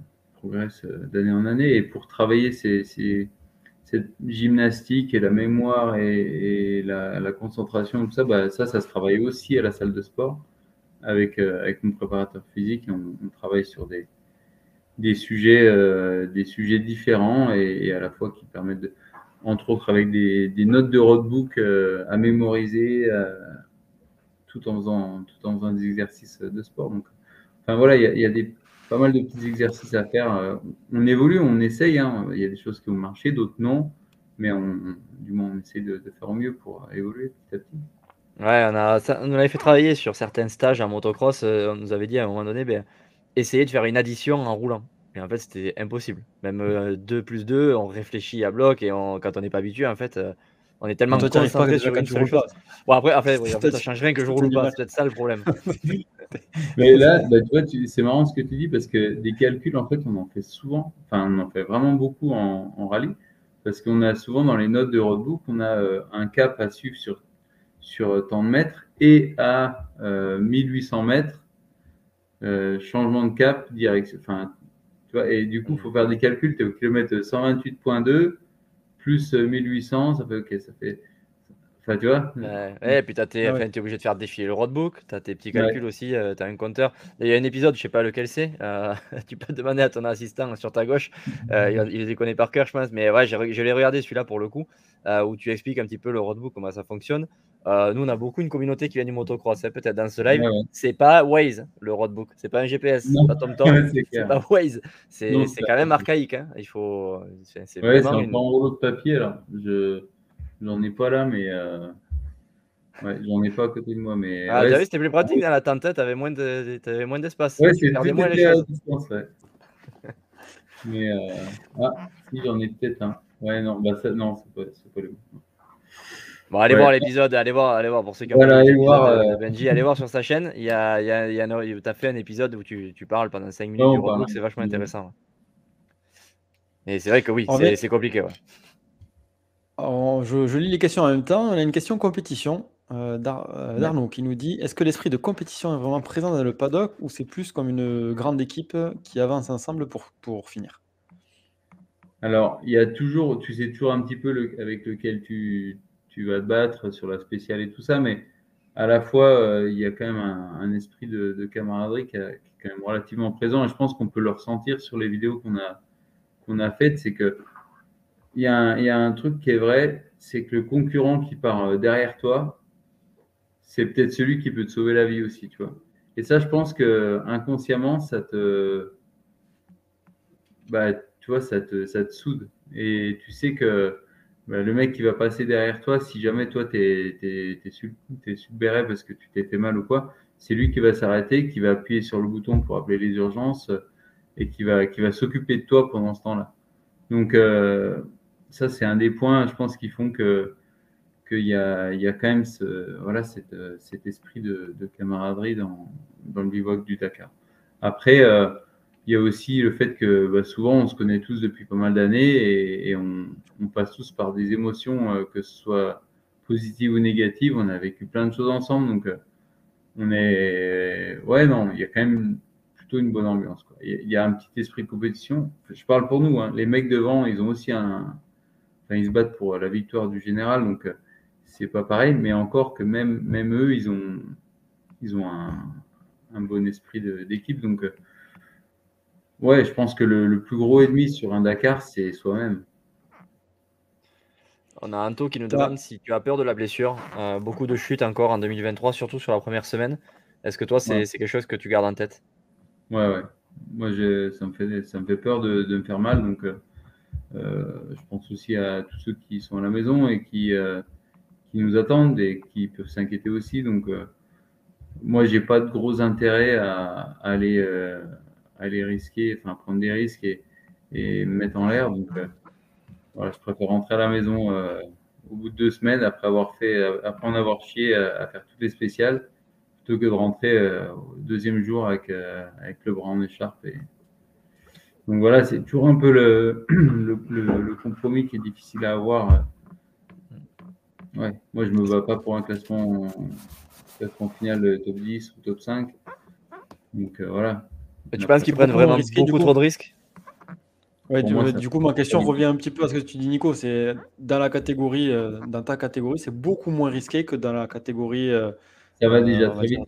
progresse euh, d'année en année. Et pour travailler cette gymnastique et la mémoire et, la, concentration, tout ça, bah, ça, ça se travaille aussi à la salle de sport avec, euh, avec mon préparateur physique. On, on, travaille sur des, des, sujets, euh, des sujets différents et, à la fois qui permettent, de, entre autres, avec des, notes de roadbook à mémoriser tout, en faisant, tout en faisant des exercices de sport. Donc, enfin voilà, il y a des pas mal de petits exercices à faire. Euh, on évolue, on essaye. Hein. Il y a des choses qui ont marché, d'autres non. Mais on, du moins, on essaie de, faire au mieux pour évoluer petit à petit. Ouais, on, a, avait fait travailler sur certains stages en motocross. Euh, on nous avait dit à un moment donné, ben, essayez de faire une addition en roulant. Et en fait, c'était impossible. Même euh, 2 plus 2, on réfléchit à bloc et quand on n'est pas habitué, en fait, euh, on est tellement concentré sur une seule chose. Bon, après, après oui, en fait, ça change rien que je roule pas. C'est peut-être ça le problème. Mais là, bah, tu vois, c'est marrant ce que tu dis parce que des calculs, en fait, on en fait souvent. Enfin, on en fait vraiment beaucoup en, en rallye parce qu'on a souvent dans les notes de roadbook, on a euh, un cap à suivre sur, sur tant de mètres et à euh, 1800 mètres, euh, changement de cap, direction. Enfin, tu vois, et du coup, il faut faire des calculs. Tu es au kilomètre 128.2 plus 1800, ça fait OK, ça fait. Enfin, tu vois ouais, ouais, et puis tu es, ah ouais. es, obligé de faire défiler le roadbook, tu as tes petits calculs ouais. aussi, euh, tu as un compteur. Il y a un épisode, je sais pas lequel c'est, euh, tu peux demander à ton assistant sur ta gauche, euh, il, il, les connaît par cœur, je pense, mais ouais, je l'ai regardé celui-là pour le coup, euh, où tu expliques un petit peu le roadbook, comment ça fonctionne. Euh, nous, on a beaucoup une communauté qui vient du motocross, hein, peut-être dans ce live. Ouais, ouais. C'est pas Waze, le roadbook. C'est pas un GPS, c'est pas TomTom, c'est pas Waze. C'est quand même archaïque. Hein. Il faut. C'est ouais, vraiment une... un rouleau de papier là. Je j'en ai pas là, mais euh... ouais, j'en ai pas à côté de moi. Mais ah, ouais, c'était plus pratique dans la tente. T'avais moins de, avais moins d'espace. Ouais, c'est moins les choses. Distance, ouais. mais euh... ah, si j'en ai peut-être un. Ouais, non, bah ça, non, c'est pas, pas le bon. Bon, allez ouais. voir l'épisode, allez voir, allez voir pour ceux qui ont voilà, allez voir, euh... Benji, allez voir sur sa chaîne. Il y a, il y a, il y a, tu as fait un épisode où tu, tu parles pendant 5 minutes non, du roadbook, c'est vachement intéressant. Et c'est vrai que oui, c'est compliqué. Ouais. Alors, je, je, lis les questions en même temps. On a une question compétition euh, d'Arnaud qui nous dit Est-ce que l'esprit de compétition est vraiment présent dans le paddock ou c'est plus comme une grande équipe qui avance ensemble pour, pour finir? Alors, il y a toujours, tu sais toujours un petit peu le, avec lequel tu, tu vas te battre sur la spéciale et tout ça, mais à la fois, euh, il y a quand même un, esprit de, de camaraderie qui, est quand même relativement présent et je pense qu'on peut le ressentir sur les vidéos qu'on a, qu'on a faites. C'est que il y, a un, il y, a un truc qui est vrai, c'est que le concurrent qui part euh, derrière toi, c'est peut-être celui qui peut te sauver la vie aussi, tu vois. Et ça, je pense que inconsciemment, ça te, bah, tu vois, ça te, ça te soude. Et tu sais que le mec qui va passer derrière toi, si jamais toi, tu es, es, le parce que tu t'es fait mal ou quoi, c'est lui qui va s'arrêter, qui va appuyer sur le bouton pour appeler les urgences et qui va, qui va s'occuper de toi pendant ce temps-là. Donc, euh, ça, c'est un des points, je pense, qui font que qu'il y a, il y a quand même ce, voilà, cet, cet esprit de, de camaraderie dans, dans, le bivouac du Dakar. Après, euh, il y a aussi le fait que bah, souvent on se connaît tous depuis pas mal d'années et, et on, on, passe tous par des émotions, euh, que ce soit positives ou négatives. On a vécu plein de choses ensemble, donc euh, on est, ouais, non, il y a quand même plutôt une bonne ambiance. Quoi. Il, y a, un petit esprit de compétition. Je parle pour nous, hein. les mecs devant, ils ont aussi un, enfin, ils se battent pour la victoire du général, donc c'est pas pareil, mais encore que même, même eux, ils ont, ils ont un, un bon esprit d'équipe. Donc, euh, ouais, je pense que le, plus gros ennemi sur un Dakar, c'est soi-même. On a Anto qui nous demande si tu as peur de la blessure. Euh, beaucoup de chutes encore en 2023, surtout sur la première semaine. Est-ce que toi, c'est quelque chose que tu gardes en tête? Ouais, ouais. Moi, ça me, fait, ça me fait peur de, me faire mal. Donc, euh, je pense aussi à tous ceux qui sont à la maison et qui, qui nous attendent et qui peuvent s'inquiéter aussi. Donc, euh, moi, j'ai pas de gros intérêt à, aller, euh, aller risquer, enfin, prendre des risques et, me mettre en l'air. Donc, euh, voilà, je préfère rentrer à la maison au bout de deux semaines après avoir fait, après en avoir chié à, faire toutes les spéciales, plutôt que de rentrer au deuxième jour avec, avec le bras en écharpe. Et... Donc voilà, c'est toujours un peu le, compromis qui est difficile à avoir Ouais, moi je me bats pas pour un classement, classement final top 10 ou top 5. Donc euh, voilà. Tu penses qu'ils prennent vraiment beaucoup trop de risques? Ouais, du, coup, ma question revient un petit peu à ce que tu dis, Nico. C'est dans la catégorie, euh, dans ta catégorie, c'est beaucoup moins risqué que dans la catégorie. Euh, ça va déjà très vite.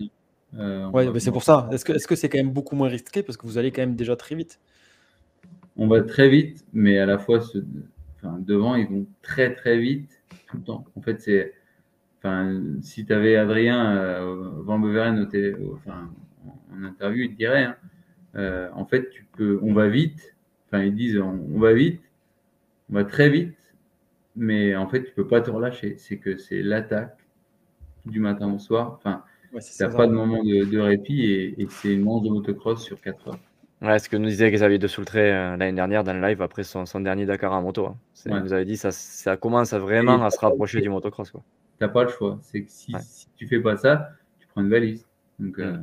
ouais, mais c'est pour ça. Est-ce que c'est -ce quand même beaucoup moins risqué parce que vous allez quand même déjà très vite? On va très vite, mais à la fois, ce... enfin, devant, ils vont très très vite tout le temps. En fait, c'est. Enfin, si tu avais Adrien euh, Van Beveren au télé, enfin, en, interview, il te dirait hein, euh, en fait, tu peux, on va vite. Enfin, ils disent on, va vite, on va très vite, mais en fait, tu peux pas te relâcher. C'est que c'est l'attaque du matin au soir. Enfin, ouais, tu n'as pas de moment de, répit et, et c'est une manche de motocross sur 4 heures. Ouais, ce que nous disait Xavier de Soultré euh, l'année dernière dans le live après son, son dernier Dakar en moto. Hein. Il nous avait dit ça, ça commence à vraiment à se rapprocher du motocross. Tu n'as pas le choix. C'est que si, si, tu fais pas ça, tu prends une valise. Donc, euh,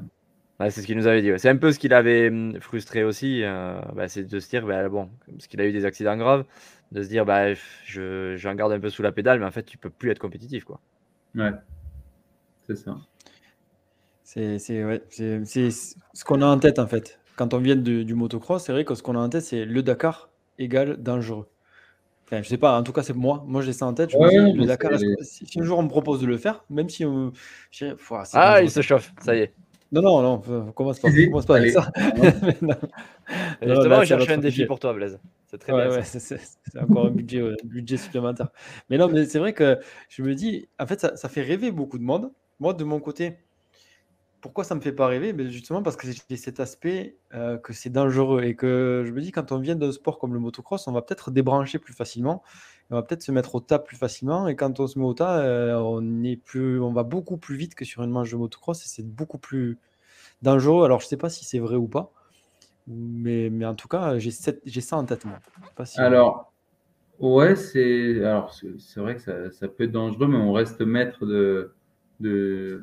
c'est ce qu'il nous avait dit. C'est un peu ce qu'il avait hum, frustré aussi. Euh, bah, c'est de se dire, bah, bon, parce qu'il a eu des accidents graves, de se dire, bah, je, j'en garde un peu sous la pédale, mais en fait, tu peux plus être compétitif. Quoi. Ouais, c'est ça. C'est, c'est, ouais, c'est, c'est ce qu'on a en tête en fait quand on vient du motocross, c'est vrai que ce qu'on a en tête, c'est le Dakar égale dangereux. Enfin, je sais pas, en tout cas, c'est moi. Moi, j'ai ça en tête. Je me dis, le Dakar, si, un jour on me propose de le faire, même si on. ah, il se chauffe, ça y est. Non, non, non, on commence pas, on commence pas avec ça. Justement, je cherche un défi pour toi, Blaise. C'est très bien. Ouais, c'est encore un budget, budget supplémentaire. Mais non, mais c'est vrai que je me dis, en fait, ça, ça fait rêver beaucoup de monde. Moi, de mon côté, pourquoi ça me fait pas rêver? Ben, Justement parce que j'ai cet aspect euh, que c'est dangereux et que je me dis quand on vient d'un sport comme le motocross, on va peut-être débrancher plus facilement, on va peut-être se mettre au tas plus facilement et quand on se met au tas, euh, on, est plus, on va beaucoup plus vite que sur une manche de motocross et c'est beaucoup plus dangereux. Alors je sais pas si c'est vrai ou pas, mais, mais en tout cas j'ai ça en tête moi. Alors ouais, c'est vrai que ça, peut être dangereux, mais on reste maître de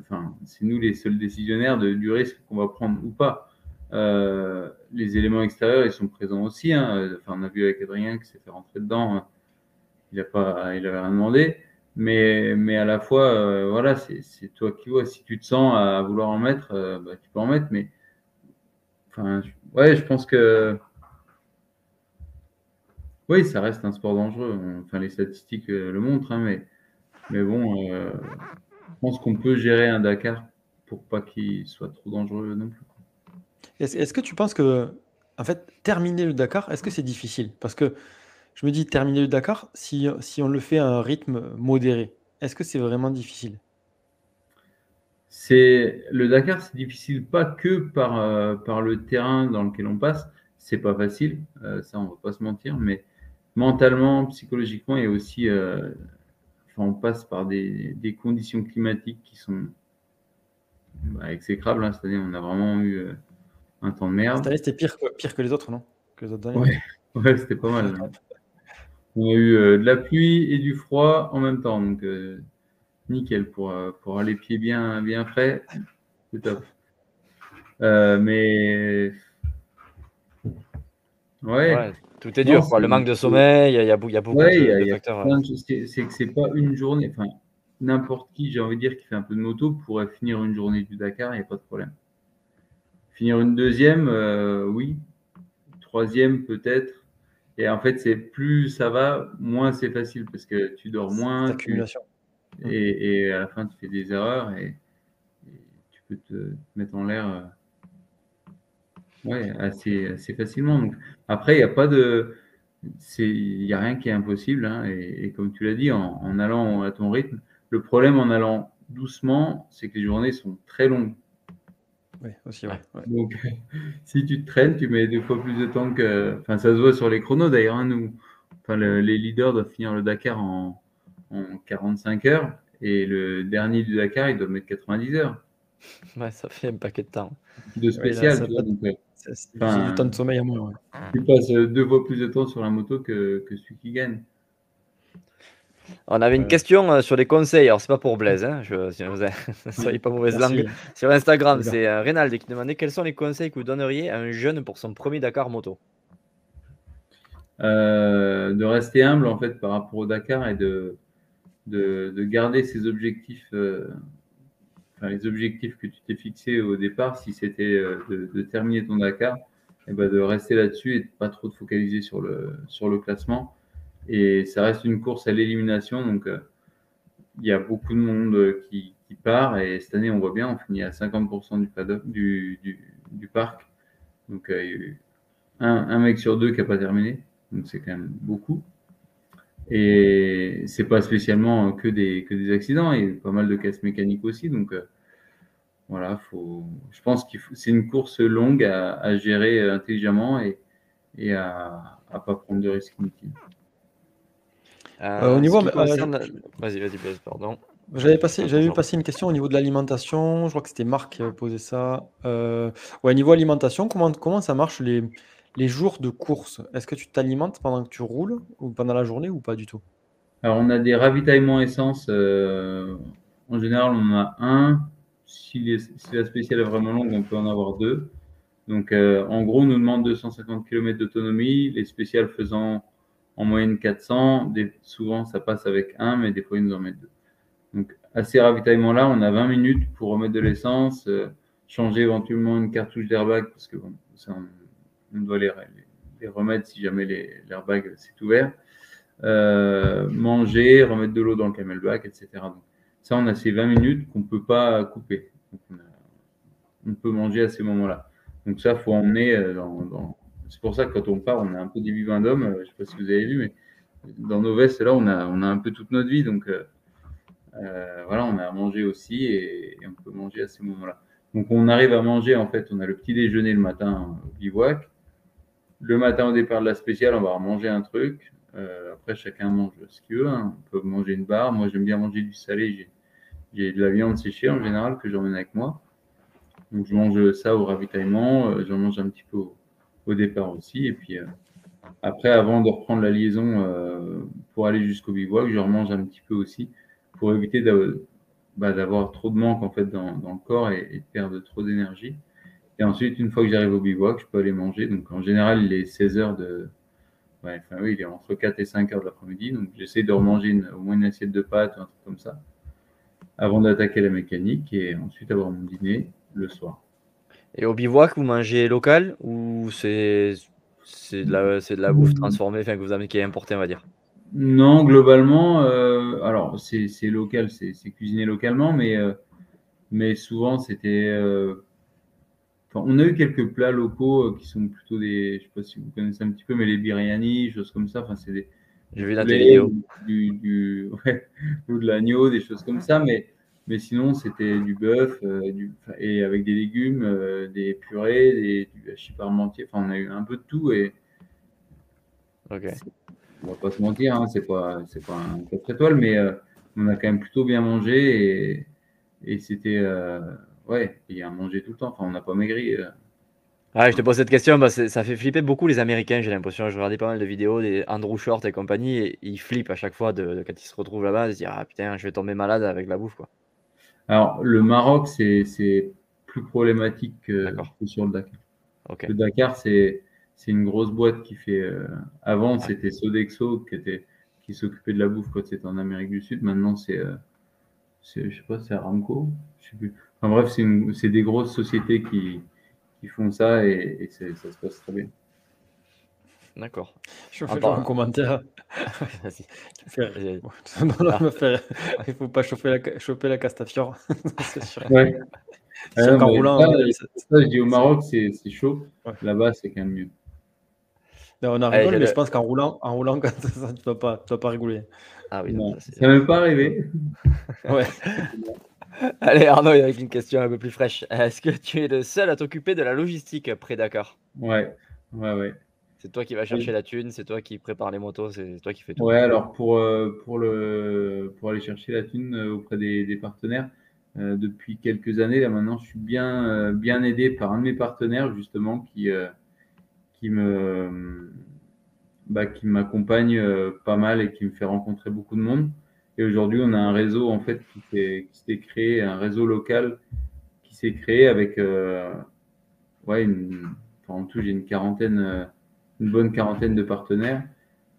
enfin, c'est nous les seuls décisionnaires de, du risque qu'on va prendre ou pas. Euh, les éléments extérieurs, ils sont présents aussi. Hein. On a vu avec Adrien qui s'est fait rentrer dedans. Hein. Il a pas, il avait rien demandé. Mais, mais à la fois, euh, voilà, c'est toi qui vois. Si tu te sens à vouloir en mettre, euh, bah, tu peux en mettre. Mais, enfin, ouais, je pense que, oui, ça reste un sport dangereux. Enfin, les statistiques le montrent, hein, mais, mais bon, je pense qu'on peut gérer un Dakar pour pas qu'il soit trop dangereux non plus. Est-ce que tu penses que, en fait, terminer le Dakar, est-ce que c'est difficile? Parce que je me dis, terminer le Dakar, si, si on le fait à un rythme modéré, est-ce que c'est vraiment difficile? C'est le Dakar, c'est difficile pas que par, euh, par le terrain dans lequel on passe, c'est pas facile, euh, ça on va pas se mentir, mais mentalement, psychologiquement et aussi, euh, on passe par des, des, conditions climatiques qui sont bah, exécrables. Hein. Cette année, on a vraiment eu un temps de merde. Cette année, c'était pire, pire que les autres, non? Que les autres années. Ouais, c'était pas mal. Hein. On a eu de la pluie et du froid en même temps, donc nickel pour, pour avoir les pieds bien, bien frais, c'est top. mais Ouais. tout est dur, Le manque de sommeil, il y a, beaucoup de, facteurs. C'est que c'est pas une journée. Enfin, n'importe qui, j'ai envie de dire, qui fait un peu de moto pourrait finir une journée du Dakar, il n'y a pas de problème. Finir une deuxième, euh, oui. Troisième, peut-être. Et en fait, c'est plus ça va, moins c'est facile parce que tu dors moins. et, à la fin, tu fais des erreurs et, tu peux te mettre en l'air euh, Ouais, assez, assez facilement. Donc, après, il n'y a pas de. Il n'y a rien qui est impossible. Hein, et, comme tu l'as dit, en, allant à ton rythme, le problème en allant doucement, c'est que les journées sont très longues. Oui, aussi, ouais. Donc, si tu te traînes, tu mets deux fois plus de temps que. Enfin, ça se voit sur les chronos d'ailleurs. Hein, nous, enfin, les leaders doivent finir le Dakar en, en 45 heures et le dernier du Dakar, il doit mettre 90 heures. Ouais, ça fait un paquet de temps. De spécial, tu vois, donc, c'est du temps de sommeil à moi. Tu passes deux fois plus de temps sur la moto que, que celui qui gagne. On avait une question euh, sur les conseils. Alors, c'est pas pour Blaise, hein, je, ne soyez pas mauvaise langue. Sur Instagram, c'est euh, Reynald qui demandait quels sont les conseils que vous donneriez à un jeune pour son premier Dakar moto euh, De rester humble en fait par rapport au Dakar et de, de, garder ses objectifs les objectifs que tu t'es fixés au départ, si c'était euh, de, terminer ton Dakar, et eh ben de rester là-dessus et de pas trop te focaliser sur le, sur le classement. Et ça reste une course à l'élimination, donc euh, il y a beaucoup de monde qui, qui, part. Et cette année, on voit bien, on finit à 50% du, parc. Donc euh, il y a un, mec sur deux qui n'a pas terminé, donc c'est quand même beaucoup. Et c'est pas spécialement que des, accidents, il y a pas mal de casse mécaniques aussi. Donc euh, voilà, faut, je pense que c'est une course longue à, à gérer intelligemment et, et à ne pas prendre de risques inutiles. Euh, au niveau, vas-y, vas-y, pardon. J'avais passé, j'avais vu passer une question au niveau de l'alimentation. Je crois que c'était Marc qui avait posé ça. Euh, ouais, au niveau alimentation, comment, comment ça marche les, les jours de course, est-ce que tu t'alimentes pendant que tu roules ou pendant la journée ou pas du tout? Alors, on a des ravitaillements essence. Euh, en général, on en a un. Si, la spéciale est vraiment longue, on peut en avoir deux. Donc, euh, en gros, on nous demande 250 km d'autonomie. Les spéciales faisant en moyenne 400. souvent, ça passe avec un, mais des fois, ils nous en mettent deux. Donc, à ces ravitaillements-là, on a 20 minutes pour remettre de l'essence, euh, changer éventuellement une cartouche d'airbag, parce que bon, ça, on doit les, les, remettre si jamais l'airbag s'est ouvert. Euh, manger, remettre de l'eau dans le camelback, etc. Donc, ça, on a ces 20 minutes qu'on ne peut pas couper. on, peut manger à ces moments-là. Donc ça, faut emmener euh, dans, C'est pour ça que quand on part, on a un peu des vivants d'hommes. Euh, je ne sais pas si vous avez vu, mais dans nos vestes, là, on a, un peu toute notre vie. Donc voilà, on a à manger aussi et, on peut manger à ces moments-là. Donc on arrive à manger, en fait, on a le petit déjeuner le matin au bivouac. Le matin au départ de la spéciale, on va manger un truc. Euh, après, chacun mange ce qu'il veut. Hein. On peut manger une barre. Moi, j'aime bien manger du salé. J'ai de la viande séchée en général que j'emmène avec moi. Donc, je mange ça au ravitaillement. Euh, j'en mange un petit peu départ aussi. Et puis, euh, après, avant de reprendre la liaison pour aller jusqu'au bivouac, je remange un petit peu aussi pour éviter bah, d'avoir trop de manque en fait dans, le corps et, de perdre trop d'énergie. Et ensuite, une fois que j'arrive au bivouac, je peux aller manger. Donc, en général, il est 16 heures de. Enfin, oui, il est entre 4 et 5 heures de l'après-midi. Donc, j'essaie de remanger au moins une assiette de pâtes ou un truc comme ça avant d'attaquer la mécanique et ensuite avoir mon dîner le soir. Et au bivouac, vous mangez local ou c'est de, la, de la bouffe transformée, enfin, que vous avez qui est importée, on va dire? Non, globalement, euh, alors c'est local, c'est cuisiné localement, mais, euh, mais souvent c'était. Euh, on a eu quelques plats locaux qui sont plutôt des, je sais pas si vous connaissez un petit peu, mais les biryani, choses comme ça. Enfin, c'est des. J'ai vu la télé. Du, du, ou de l'agneau, des choses comme ça. Mais, Mais sinon, c'était du bœuf du, et avec des légumes, des purées, des, du hachis parmentier. Enfin, on a eu un peu de tout et. Ok. On va pas se mentir, hein, c'est pas, c'est pas un 4 étoiles, mais on a quand même plutôt bien mangé et, et c'était. ouais, il y a à manger tout le temps. Enfin, on n'a pas maigri. Ah, je te pose cette question, bah, ça fait flipper beaucoup les Américains, j'ai l'impression. Je regardais pas mal de vidéos des Andrew Short et compagnie, et ils flippent à chaque fois de, quand ils se retrouvent là-bas, de se dire Ah putain, je vais tomber malade avec la bouffe. Quoi. Alors, le Maroc, c'est plus problématique que, sur le Dakar. Le Dakar, c'est une grosse boîte qui fait. Euh, avant, c'était Sodexo qui, était, qui s'occupait de la bouffe quand c'était en Amérique du Sud. Maintenant, c'est. Euh, je sais pas, c'est Aramco. Je sais plus. Enfin bref, c'est des grosses sociétés qui qui font ça et, ça se passe très bien. D'accord. Je fais un commentaire. Vas-y. Il faut pas chauffer la, choper la Castafiore. c'est sûr. Ouais. Euh, roulant, ça, je dis au Maroc, c'est chaud. Là-bas, c'est quand même mieux. on a rigolé, mais je pense qu'en roulant, en roulant, tu ne vas, pas, vas pas rigoler. Ah oui, non, ça ne m'est pas arrivé. ouais. Allez Arnaud, avec une question un peu plus fraîche. Est-ce que tu es le seul à t'occuper de la logistique près Dakar Ouais, ouais, ouais. C'est toi qui vas chercher la thune, c'est toi qui prépare les motos, c'est toi qui fais tout. Ouais, alors pour, euh, pour, le, pour aller chercher la thune euh, auprès des, partenaires, euh, depuis quelques années, là maintenant, je suis bien, bien aidé par un de mes partenaires justement qui, qui me bah, qui m'accompagne pas mal et qui me fait rencontrer beaucoup de monde. Et aujourd'hui, on a un réseau en fait qui s'est créé, un réseau local qui s'est créé avec, ouais, en tout, j'ai une quarantaine, une bonne quarantaine de partenaires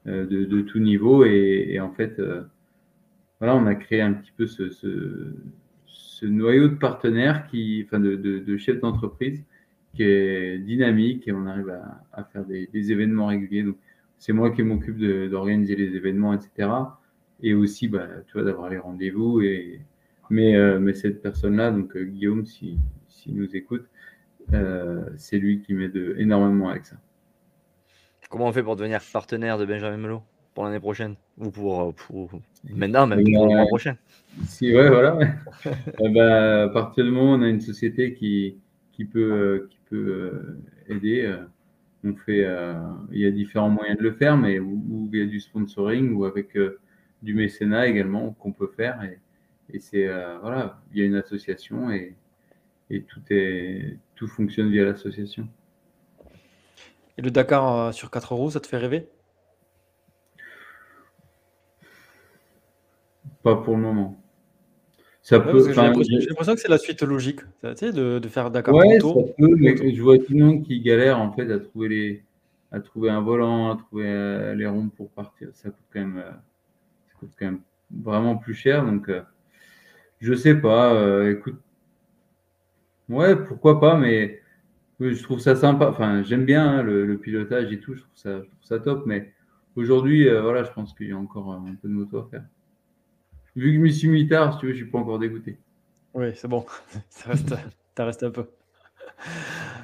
euh, de, de, tout niveau. Et, en fait, voilà, on a créé un petit peu ce, noyau de partenaires, qui, enfin de, chefs d'entreprise, qui est dynamique et on arrive à, faire des, événements réguliers. Donc, c'est moi qui m'occupe d'organiser les événements, etc et aussi bah, tu vois, d'avoir les rendez-vous. Et... Mais, euh, mais cette personne-là, donc euh, Guillaume, s'il si, nous écoute, euh, c'est lui qui m'aide énormément avec ça. Comment on fait pour devenir partenaire de Benjamin Melo pour l'année prochaine Ou pour, pour, maintenant, même pour mois prochain si, ouais, voilà. bah, à partir du moment où on a une société qui, qui peut, qui peut aider, on fait, il y a différents moyens de le faire, mais où, il y a du sponsoring ou avec du mécénat également qu'on peut faire. Et, et c'est euh, voilà, il y a une association et, et, tout, est, tout fonctionne via l'association. Et le Dakar euh, sur 4 euros, ça te fait rêver? Pas pour le moment. Ça peut, j'ai l'impression que c'est la suite logique, tu sais, de, de, faire Dakar ouais, ça peut, mais je vois tout le monde qui galère en fait à trouver les, à trouver un volant, à trouver euh, les ronds pour partir. Ça coûte quand même quand même vraiment plus cher. Donc, euh, je sais pas. Euh, écoute, ouais, pourquoi pas, mais je trouve ça sympa. Enfin, j'aime bien hein, le, pilotage et tout. Je trouve ça, je trouve ça top. Mais aujourd'hui, euh, voilà, je pense qu'il y a encore un peu de moto à faire. Vu que je me suis mis tard, si tu veux, je suis pas encore dégoûté. Oui, c'est bon. ça reste, un peu.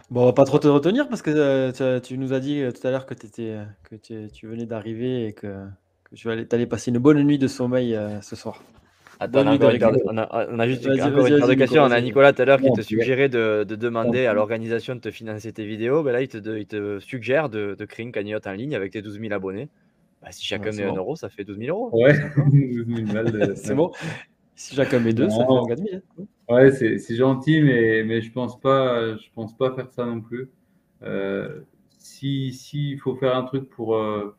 Bon, on va pas trop te retenir parce que tu, nous as dit tout à l'heure que, étais, que tu venais d'arriver et que je vais aller, passer une bonne nuit de sommeil euh, ce soir. Attends, on, a, on, a, juste encore une de questions. On a Nicolas tout à l'heure qui te suggérait de, demander à l'organisation de te financer tes vidéos. Ben là, il te, il te suggère de, créer une cagnotte en ligne avec tes 12 000 abonnés. Bah, si chacun met un euro, ça fait 12 000 euros. Ouais, c'est bon. Si chacun met deux, ça fait 4 000. Ouais, c'est gentil, mais, mais je pense pas, je pense pas faire ça non plus. Euh, si s'il faut faire un truc pour euh,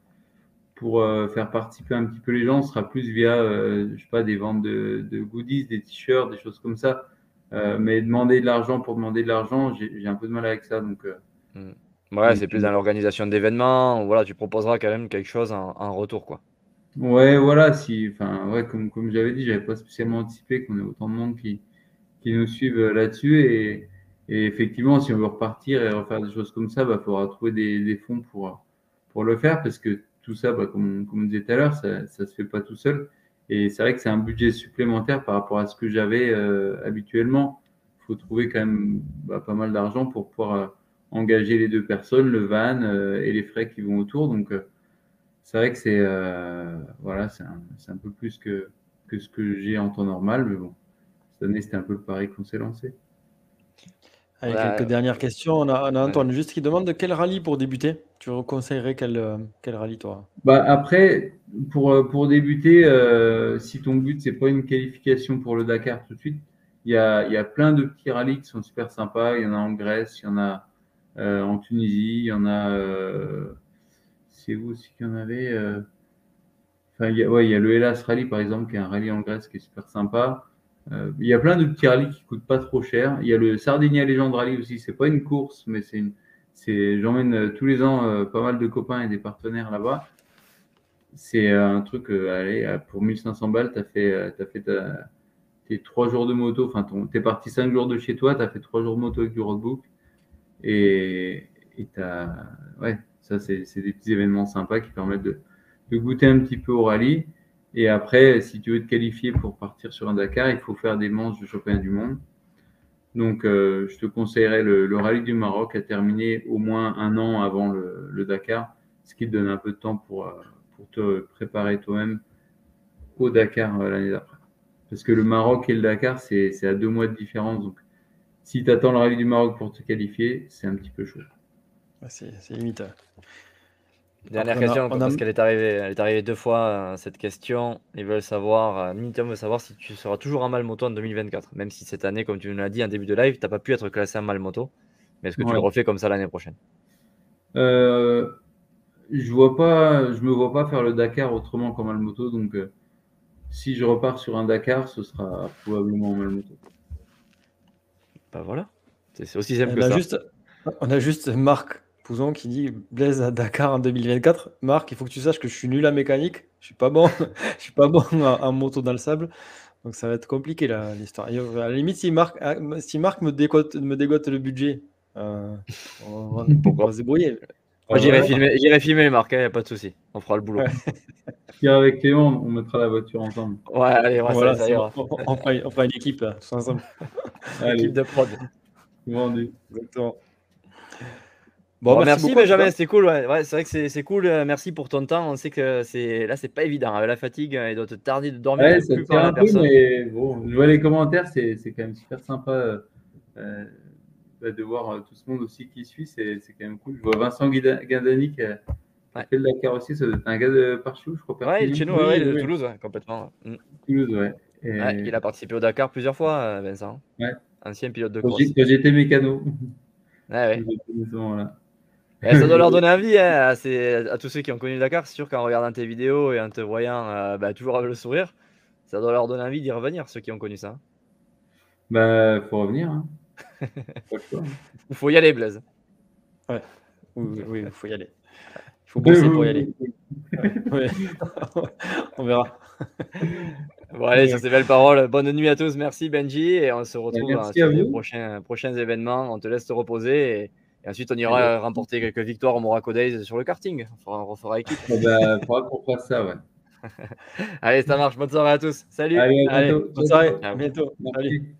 pour euh, faire participer un petit peu les gens, ce sera plus via, euh, je sais pas, des ventes de, goodies, des t-shirts, des choses comme ça. Euh, mais demander de l'argent pour demander de l'argent, j'ai un peu de mal avec ça. Donc, hmm. Ouais, c'est plus dans l'organisation d'événements. Voilà, tu proposeras quand même quelque chose en, retour, quoi. Ouais, voilà. Si, enfin, ouais, comme, comme j'avais dit, j'avais pas spécialement anticipé qu'on ait autant de monde qui, qui nous suivent là-dessus. Et, et, effectivement, si on veut repartir et refaire des choses comme ça, il bah, faudra trouver des, des fonds pour, pour le faire parce que tout ça, bah, comme, comme on disait tout à l'heure, ça ne se fait pas tout seul. Et c'est vrai que c'est un budget supplémentaire par rapport à ce que j'avais euh, habituellement. Il faut trouver quand même bah, pas mal d'argent pour pouvoir euh, engager les deux personnes, le van euh, et les frais qui vont autour. Donc, c'est vrai que c'est voilà, c'est un, un, peu plus que, que ce que j'ai en temps normal. Mais bon, cette année, c'était un peu le pari qu'on s'est lancé. Allez, quelques dernières questions. On a, Antoine juste qui demande de quel rallye pour débuter? Tu conseillerais quel, euh, quel rallye toi? Bah Après, pour, euh, pour débuter, euh, si ton but, c'est pas une qualification pour le Dakar tout de suite, il y a, y a, plein de petits rallyes qui sont super sympas. Il y en a en Grèce, il y en a en Tunisie, il y en a. c'est où aussi qu'il y en avait Enfin, il y, a, ouais, il y a le Hellas Rally par exemple, qui est un rallye en Grèce qui est super sympa. Il y a plein de petits rallyes qui coûtent pas trop cher. Il y a le Sardinia Legend Rally aussi. C'est pas une course, mais c'est une. J'emmène euh, tous les ans euh, pas mal de copains et des partenaires là-bas. C'est un truc, allez, pour 1500 balles, tu as fait, as fait tes trois jours de moto. Enfin, tu es parti cinq jours de chez toi, tu as fait trois jours de moto avec du roadbook. Et, et as, ouais, ça, c'est, des petits événements sympas qui permettent de, de goûter un petit peu au rallye. Et après, si tu veux te qualifier pour partir sur un Dakar, il faut faire des manches de championnat du monde. Donc, euh, je te conseillerais le, rallye du Maroc à terminer au moins un an avant le, Dakar, ce qui te donne un peu de temps pour, euh, pour te préparer toi-même au Dakar euh, l'année d'après. Parce que le Maroc et le Dakar, c'est à deux mois de différence. Donc, si tu attends le rallye du Maroc pour te qualifier, c'est un petit peu chaud. C'est limite. Dernière question, parce qu'elle est arrivée, elle est arrivée deux fois euh, cette question. Ils veulent savoir, euh, veut savoir si tu seras toujours en mal moto en 2024, même si cette année, comme tu nous l'as dit en début de live, tu n'as pas pu être classé en mal moto. Mais est-ce que tu le refais comme ça l'année prochaine? Euh, Je vois pas, je me vois pas faire le Dakar autrement qu'en mal moto, donc euh, si je repars sur un Dakar, ce sera probablement en mal moto. Bah voilà, c'est aussi simple que ça. Juste, on a juste Marc qui dit Blaise à Dakar en 2024. Marc, il faut que tu saches que je suis nul à mécanique. Je suis pas bon. je suis pas bon en, moto dans le sable. Donc ça va être compliqué l'histoire. À la limite, si Marc, ah, si Marc me, dégote, me dégote le budget, euh, on, va, se débrouiller. j'irai filmer, filmer Marc, il hein, n'y a pas de souci. On fera le boulot. Ouais. avec Léon, on mettra la voiture ensemble. Ouais, allez, voilà, ça, ira. On, fera, une équipe ensemble. équipe de prod. Vendu. Exactement. Bon, merci, Benjamin, c'était cool. Ouais. c'est vrai que c'est cool. Euh, merci pour ton temps. On sait que c'est là, c'est pas évident. Avec la fatigue, il doit te tarder de dormir. Ouais, ça un peu, mais bon, je vois les commentaires, c'est quand même super sympa euh, euh bah, de voir euh, tout ce monde aussi qui suit. C'est quand même cool. Je vois Vincent Guindani qui a fait le Dakar aussi. C'est un gars de Parchou, je crois. Ouais, chez nous, ouais, de Toulouse, complètement. Mm. Toulouse, ouais. il a participé au Dakar plusieurs fois, Vincent. Ouais. Ancien pilote de course. Quand j'étais mécano. Ouais, ouais. ça doit leur donner envie hein, à, tous ceux qui ont connu le Dakar. C'est sûr qu'en regardant tes vidéos et en te voyant euh, bah, toujours avec le sourire, ça doit leur donner envie d'y revenir, ceux qui ont connu ça. Bah, faut revenir. Hein. Il faut y aller, Blaise. Ouais. Oui, il faut y aller. Il faut bosser pour y aller. on verra. Bon, allez, sur ces belles paroles, bonne nuit à tous. Merci, Benji. Et on se retrouve hein, sur les prochains, prochains événements. On te laisse te reposer. Et et ensuite, on ira remporter quelques victoires au Monaco Days sur le karting. On refera équipe. Il bah, faudra qu'on fasse ça, ouais. Allez, ça marche. Bonne soirée à tous. Salut. Allez, à bonne soirée. À bientôt. Salut.